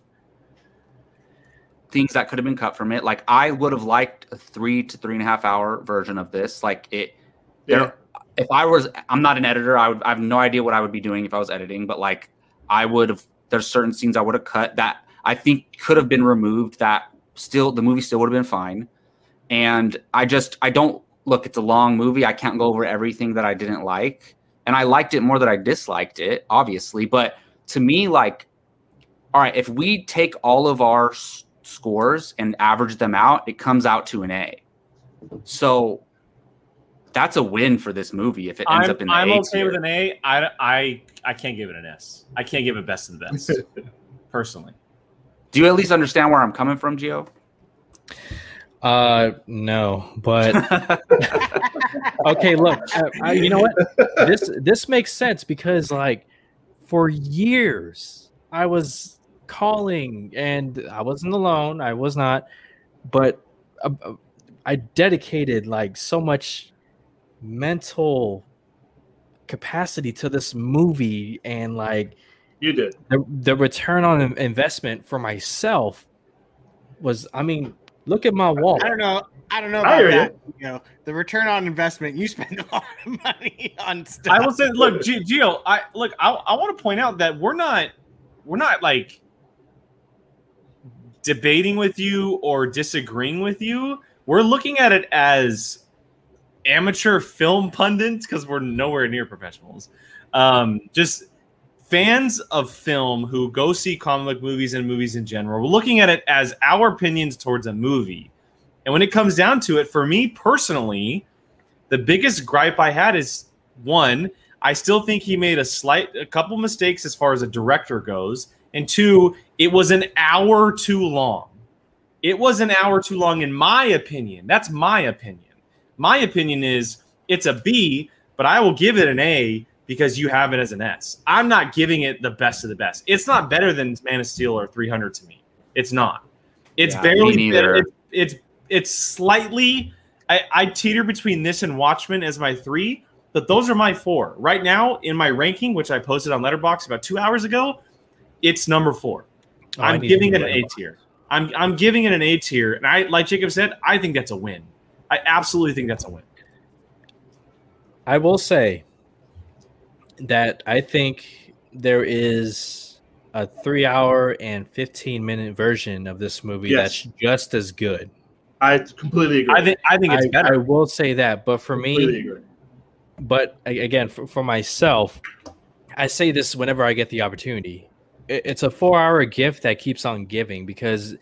things that could have been cut from it. Like I would have liked a three to three and a half hour version of this. Like it, Yeah. there. If I was, I'm not an editor. I would. I have no idea what I would be doing if I was editing. But like, I would have. There's certain scenes I would have cut that I think could have been removed. That still, the movie still would have been fine. And I just, I don't look. It's a long movie. I can't go over everything that I didn't like, and I liked it more than I disliked it, obviously. But to me, like, all right, if we take all of our scores and average them out, it comes out to an A. So that's a win for this movie if it ends I'm, up in the I'm A okay tier. with an A. I, I, I can't give it an S. I can't give it best of the best, personally. Do you at least understand where I'm coming from, Gio? Uh, no, but okay. Look, uh, I, you know what? This this makes sense because like for years I was calling and I wasn't alone. I was not, but uh, I dedicated like so much mental capacity to this movie and like You did. The, the return on investment for myself was, I mean, look at my wall. I don't know. I don't know I about hear that. You know, the return on investment. You spend a lot of money on stuff. I will say, look, G- Gio, I look, I, I want to point out that we're not, we're not like debating with you or disagreeing with you. We're looking at it as amateur film pundits because we're nowhere near professionals. Um, just fans of film who go see comic movies and movies in general. We're looking at it as our opinions towards a movie. And when it comes down to it, for me personally, the biggest gripe I had is one, I still think he made a slight, a couple mistakes as far as a director goes, and two, it was an hour too long. It was an hour too long, in my opinion. That's my opinion. My opinion is it's a B, but I will give it an A because you have it as an S. I'm not giving it the best of the best. It's not better than Man of Steel or 300 to me. It's not. It's Yeah, barely better. It's, it's it's slightly. I, I teeter between this and Watchmen as my three, but those are my four right now in my ranking, which I posted on Letterboxd about two hours ago. It's number four. Oh, I I'm giving it an A that. tier. I'm I'm giving it an A tier, and I like Jacob said, I think that's a win. I absolutely think that's a win. I will say that I think there is a three hour and 15 minute version of this movie Yes. that's just as good. I completely agree. I think I think it's I, better. I will say that. But for completely me, agree. but again, for, for myself, I say this whenever I get the opportunity. It- It's a four hour gift that keeps on giving because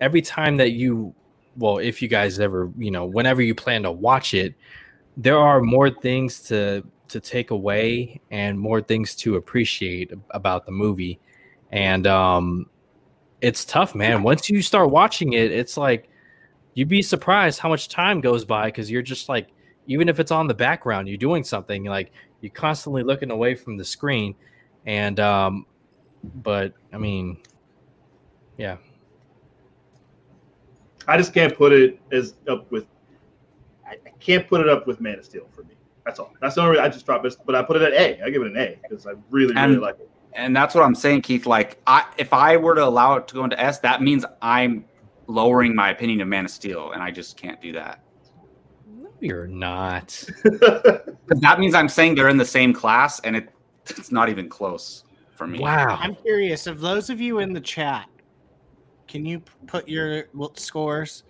every time that you, well, if you guys ever, you know, whenever you plan to watch it, there are more things to to take away and more things to appreciate about the movie. And um it's tough man. Once you start watching it it's like you'd be surprised how much time goes by because you're just like even if it's on the background you're doing something like you're constantly looking away from the screen. And um but i mean yeah I just can't put it as up with. I, I can't put it up with Man of Steel for me. That's all. That's the only reason I just dropped it. But I put it at A. I give it an A because I really, really And- like it. And that's what I'm saying, Keith. Like, I if I were to allow it to go into S, that means I'm lowering my opinion of Man of Steel, and I just can't do that. no you're not 'Cause that means I'm saying they're in the same class, and it it's not even close for me. wow I'm curious of those of you in the chat. Can you put your scores?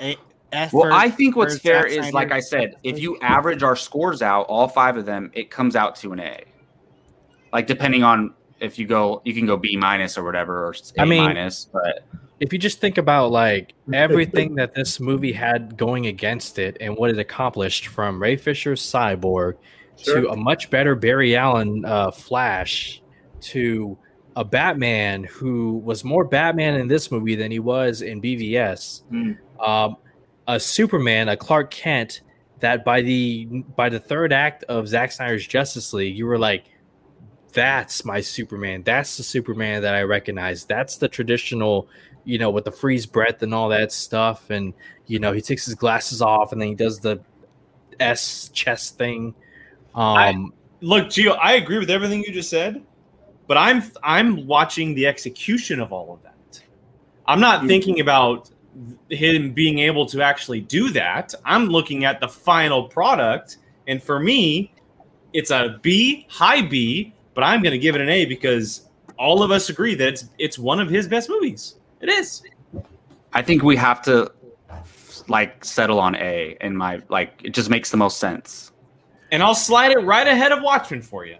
A, F Well, I think what's fair Zack is, like I said, if you average our scores out, all five of them, it comes out to an A. Like depending on if you go, you can go B minus or whatever, or A I mean- minus. But if you just think about like everything that this movie had going against it and what it accomplished from Ray Fisher's Cyborg to a much better Barry Allen uh, Flash to a Batman who was more Batman in this movie than he was in BVS, Hmm. um, a Superman, a Clark Kent that by the by the third act of Zack Snyder's Justice League, you were like, that's my Superman. That's the Superman that I recognize. That's the traditional, you know, with the freeze breath and all that stuff. And, you know, he takes his glasses off and then he does the S chest thing. Um, Look, Gio, I agree with everything you just said, but I'm I'm watching the execution of all of that. I'm not thinking about him being able to actually do that. I'm looking at the final product, and for me, it's a B, high B, but I'm going to give it an A because all of us agree that it's it's one of his best movies. It is. I think we have to like settle on A. In my like, it just makes the most sense. And I'll slide it right ahead of Watchmen for you.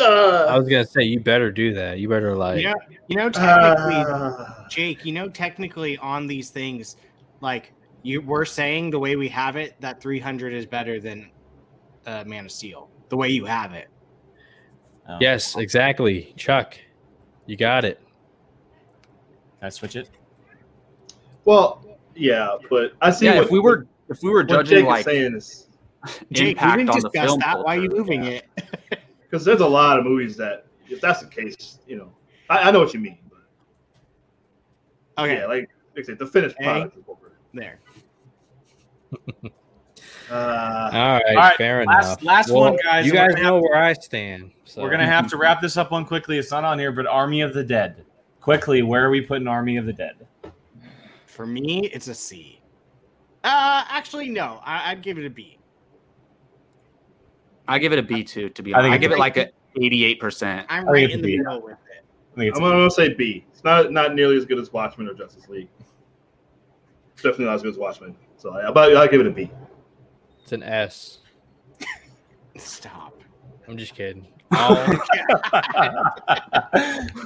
I Uh, was gonna say you better do that. You better like You know, you know, technically, uh, Jake, you know, technically on these things, like you we're saying the way we have it, that 300 is better than uh, Man of Steel. The way you have it. yes, exactly, Chuck. You got it. Can I switch it? well, yeah, but I see. Yeah, what, if we were if we were judging Jake is like saying is Jake, we impact didn't on the discuss film that. Why are you culture, moving yeah. it? because there's a lot of movies that, if that's the case, you know, I, I know what you mean. But Okay, yeah, like, like I said, the finished A. product is what we're. there. Uh, All right, All right, fair last- enough. last one, guys, You guys gonna know where I stand. So. We're gonna have to wrap this up one quickly. It's not on here, but Army of the Dead. Quickly, where are we putting Army of the Dead? For me, it's a C. Uh, actually, no. I, I'd give it a B. I give it a B too. To be I think honest, I it's give it like a eighty-eight percent. I'm right in the middle with it. I think it's I'm gonna say B. It's not not nearly as good as Watchmen or Justice League. It's definitely not as good as Watchmen. So I, but I'll give it a B. It's an S. Stop. I'm just kidding. I'll-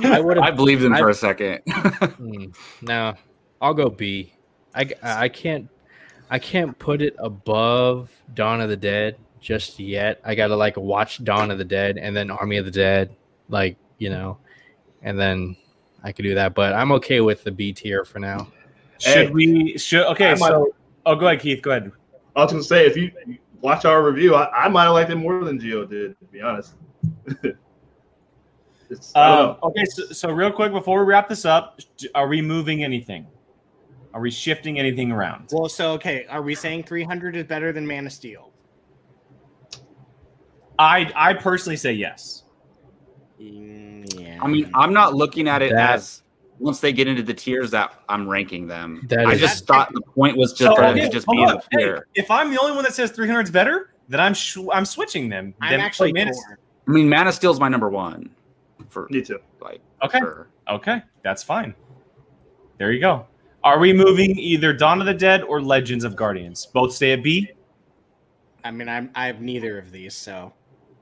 I would I have. believed him for a second. Hmm. No, I'll go B. I I can't. I can't put it above Dawn of the Dead just yet. I gotta like watch Dawn of the Dead and then Army of the Dead, like you know, and then I could do that. But I'm okay with the B tier for now. Should Hey. we? Should okay? I might- So, oh, go ahead, Keith. Go ahead. I was gonna say if you watch our review, I, I might have liked it more than Gio did. To be honest. it's, Um, okay, so, so real quick before we wrap this up, are we moving anything? Are we shifting anything around? Well, so okay, are we saying 300 is better than Man of Steel? I I personally say yes. Yeah. I mean, I'm not looking at it That- as once they get into the tiers that I'm ranking them. That I is- just thought the point was just So, for them okay, to just be in on. the Hey, if I'm the only one that says 300 is better, then I'm sh- I'm switching them. I'm Then actually put Man of- torn. I mean, Man of Steel's my number one for Me too. like Okay, sure. okay, that's fine. There you go. Are we moving either Dawn of the Dead or Legends of Guardians? Both stay at B. I mean, I'm I have neither of these, so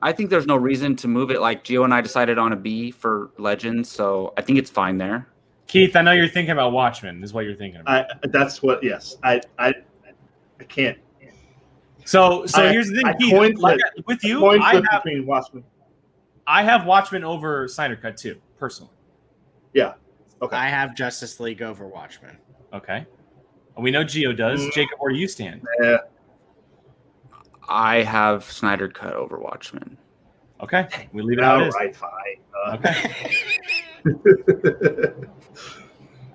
I think there's no reason to move it. Like Gio and I decided on a B for Legends, so I think it's fine there. Keith, I know you're thinking about Watchmen. Is what you're thinking about. I that's what. Yes, I I I can't. so so I- here's the thing, I Keith. coined like, flip- with you, I have between Watchmen. I have Watchmen over Snyder Cut too, personally. Yeah. Okay. I have Justice League over Watchmen. Okay. We know Gio does. Mm. Jacob, where do you stand? Yeah. I have Snyder cut over Watchmen. Okay. We leave it out. All right. Fine. Uh, Okay.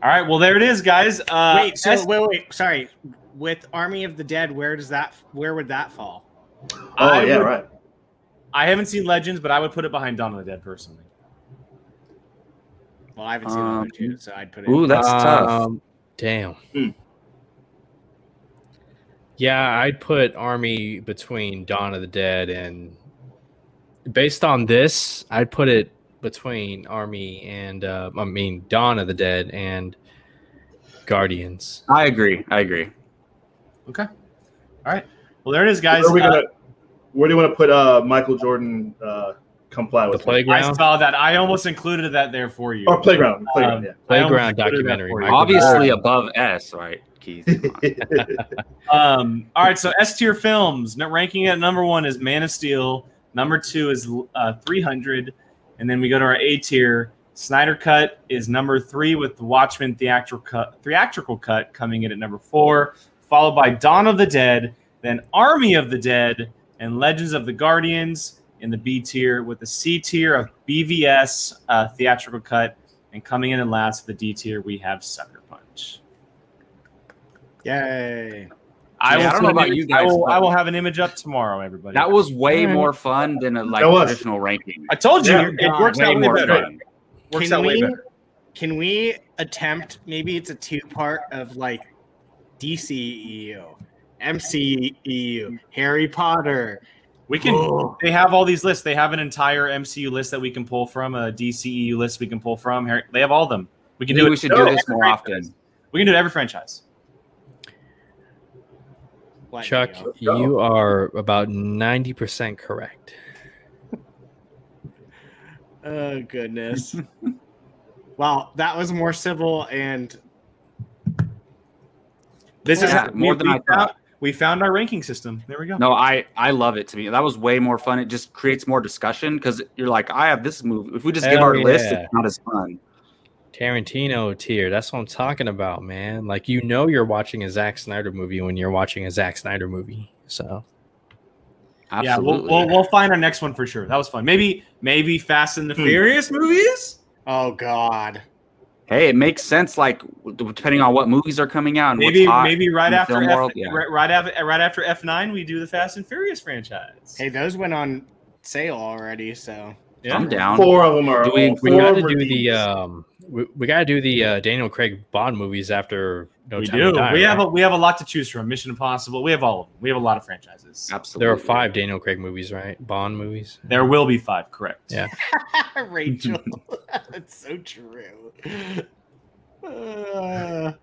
All right. Well, there it is, guys. Uh, wait, so S- wait, wait, sorry. With Army of the Dead, where does that where would that fall? oh I yeah. would- Right. I haven't seen Legends, but I would put it behind Dawn of the Dead personally. Well, I haven't seen the other Um, two, so I'd put it. Ooh, that's tough. Um, Damn. Hmm. Yeah, I'd put Army between Dawn of the Dead and based on this, I'd put it between Army and uh, I mean Dawn of the Dead and Guardians. I agree. I agree. Okay. All right. Well, there it is, guys. Where, are we Uh, gonna, where do you want to put uh, Michael Jordan? Uh, comply The with me? I saw that. I almost included that there for you. or playground? Playground. Um, yeah. Playground documentary. for you. Michael Obviously above S, right, Keith? Um, all right, so S tier films. Ranking at number one is Man of Steel. Number two is uh, 300, and then we go to our A tier. Snyder Cut is number three with the Watchmen theatrical cut, theatrical cut coming in at number four, followed by Dawn of the Dead, then Army of the Dead, and Legends of the Guardians in the B tier, with the C tier of BVS uh, theatrical cut, and coming in at last, the D tier, we have Sucker. Yay! I, Yeah, will I don't know about image- you I guys, will, I will have an image up tomorrow, everybody. That was way Alright. more fun than a like traditional ranking. I told you Yeah, it works way out way more better. fun. Works Can out way we- better. Can we attempt? Maybe it's a two-part of like DCEU, MCEU, Harry Potter. We can. They have all these lists. They have an entire MCU list that we can pull from, a DCEU list we can pull from. Harry- They have all of them. We can Maybe do it. we should no, do this every more franchise. often. We can do it every franchise. What, Chuck, Neo? you are about ninety percent correct. Oh goodness. well, that was more civil and This is more we, than we I found, thought. we found our ranking system. There we go. No, I I love it. To me, that was way more fun. It just creates more discussion because you're like, I have this move. If we just give Hell our list, it's not as fun. Tarantino tier. That's what I'm talking about, man. Like you know you're watching a Zack Snyder movie when you're watching a Zack Snyder movie. So Yeah, we'll, we'll we'll find our next one for sure. That was fun. Maybe maybe Fast and the Hmm. Furious movies. oh god. Hey, it makes sense. Like depending on what movies are coming out, and maybe what's hot maybe right after F, world, yeah. right, right after right after F nine, we do the Fast and Furious franchise. Hey, those went on sale already, so yeah. I'm down. Four of them are. Do we- We got to do these. the um, we, we got to do the uh, Daniel Craig Bond movies after No we Time do. to Die, we have a we have a lot to choose from. Mission Impossible. We have all of them. We have a lot of franchises. Absolutely. there are five Daniel Craig movies, right? Bond movies. There will be five. Correct. Yeah. Rachel. That's so true. Uh,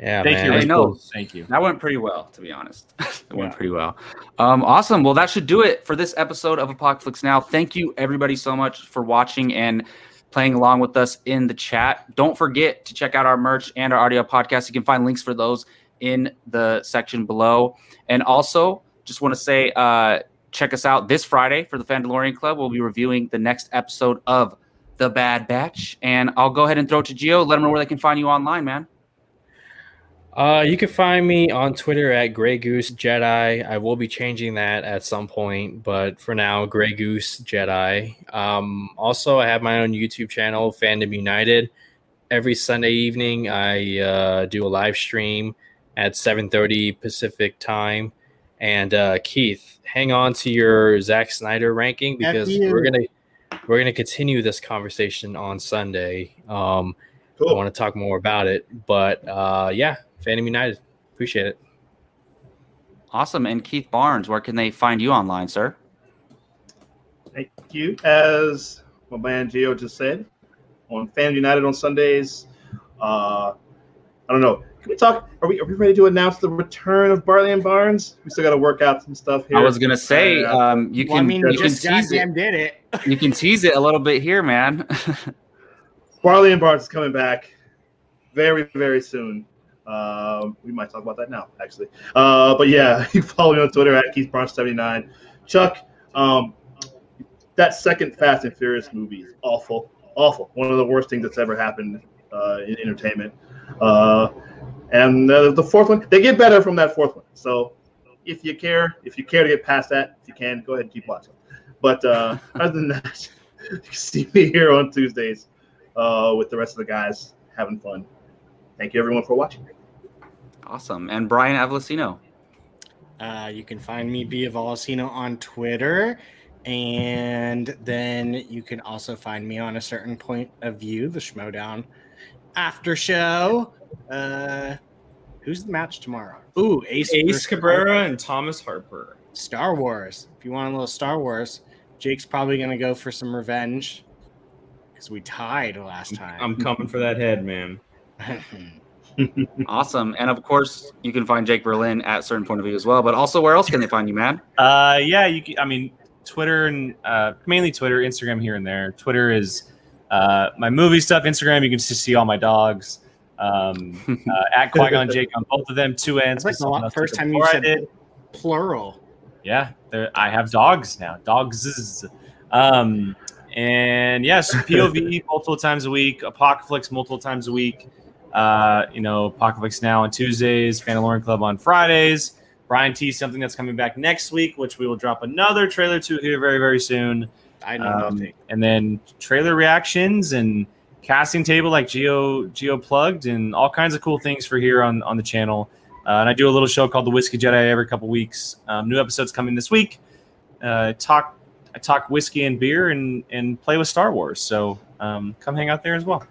Yeah, Thank man. you. I Rachel. know. Thank you. That went pretty well, to be honest. it went pretty well. Um, awesome. Well, that should do it for this episode of Apocalypse Now. Thank you, everybody, so much for watching and playing along with us in the chat. Don't forget to check out our merch and our audio podcast. You can find links for those in the section below. And also, just want to say, uh, check us out this Friday for the Fandalorian Club. We'll be reviewing the next episode of The Bad Batch. And I'll go ahead and throw it to Gio. Let them know where they can find you online, man. Uh, you can find me on Twitter at Grey Goose Jedi. I will be changing that at some point, but for now, Grey Goose Jedi. Um, also, I have my own YouTube channel, Fandom United. Every Sunday evening, I uh, do a live stream at 7:30 Pacific time. And uh, Keith, hang on to your Zack Snyder ranking because we're gonna we're gonna continue this conversation on Sunday. Um, I want to talk more about it. But uh, yeah, Fandom United. Appreciate it. Awesome. And Keith Barnes, where can they find you online, sir? Thank you. As my man Gio just said, on Fan United on Sundays. Uh, I don't know. Can we talk? Are we, are we ready to announce the return of Barley and Barnes? We still got to work out some stuff here. I was gonna say, Uh, um, you well, can I mean, you we can just tease it. goddamn did it. You can tease it a little bit here, man. Barley and Barnes is coming back very, very soon. Um, we might talk about that now, actually. Uh, but yeah, you can follow me on Twitter at Keith Barnes79. Chuck, um, that second Fast and Furious movie is awful, awful. One of the worst things that's ever happened uh, in entertainment. Uh, and uh, the fourth one, they get better from that fourth one. So if you care, if you care to get past that, if you can, go ahead and keep watching. But uh, other than that, you can see me here on Tuesdays uh, with the rest of the guys having fun. Thank you, everyone, for watching. awesome. And Brian Avellino. Uh, you can find me Bia Volosino on Twitter. And then you can also find me on a certain point of view, the Schmoedown after show. Uh, who's the match tomorrow? Ooh, Ace, Ace versus Cabrera and Thomas Harper. Star Wars. If you want a little Star Wars, Jake's probably gonna go for some revenge because we tied last time. I'm coming for that head, man. Awesome. And of course, you can find Jake Berlin at certain point of view as well. But also, where else can they find you, man? Uh, yeah, you. Can, I mean, Twitter and uh, mainly Twitter, Instagram here and there. Twitter is uh, my movie stuff. Instagram, you can just see all my dogs. Um, uh, at Qui Gon Jake on both of them, two ends. That's like the someone lo- else first time you said did. Plural. Yeah, there, I have dogs now. Dogs. Um, and yes, POV multiple times a week, Apocalypse multiple times a week. Uh, you know, Apocalypse now on Tuesdays, Mandalorian Club on Fridays. Brian T something that's coming back next week, which we will drop another trailer to here very very soon. I know Um, nothing. and then trailer reactions and casting table like Gio Gio plugged and all kinds of cool things for here on on the channel. Uh, and I do a little show called the Whiskey Jedi every couple weeks. Um, new episodes coming this week. Uh, talk I talk whiskey and beer and and play with Star Wars. So um, come hang out there as well.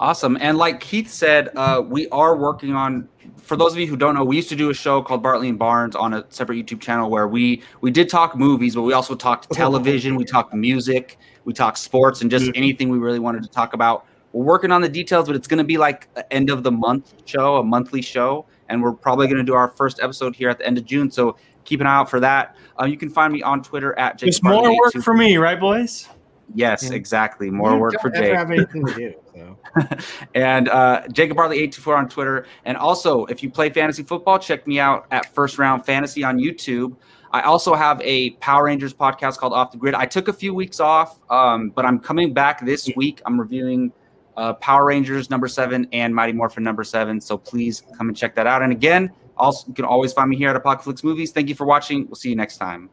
Awesome. And like Keith said, uh, we are working on. For those of you who don't know, we used to do a show called Bartley and Barnes on a separate YouTube channel where we we did talk movies, but we also talked television, we talked music, we talked sports, and just anything we really wanted to talk about. We're working on the details, but it's going to be like an end of the month show, a monthly show, and we're probably going to do our first episode here at the end of June. So keep an eye out for that. Uh, you can find me on Twitter at Jake. Just more work for me, right, boys? Yes, Yeah. exactly. More work for Jake. have anything to do. So. and uh, Jacob Barley eight two four on Twitter. And also, if you play fantasy football, check me out at First Round Fantasy on YouTube. I also have a Power Rangers podcast called Off the Grid. I took a few weeks off, um, but I'm coming back this week. I'm reviewing uh, Power Rangers number seven and Mighty Morphin number seven. So please come and check that out. And again, also you can always find me here at Apocalypse Movies. Thank you for watching. We'll see you next time.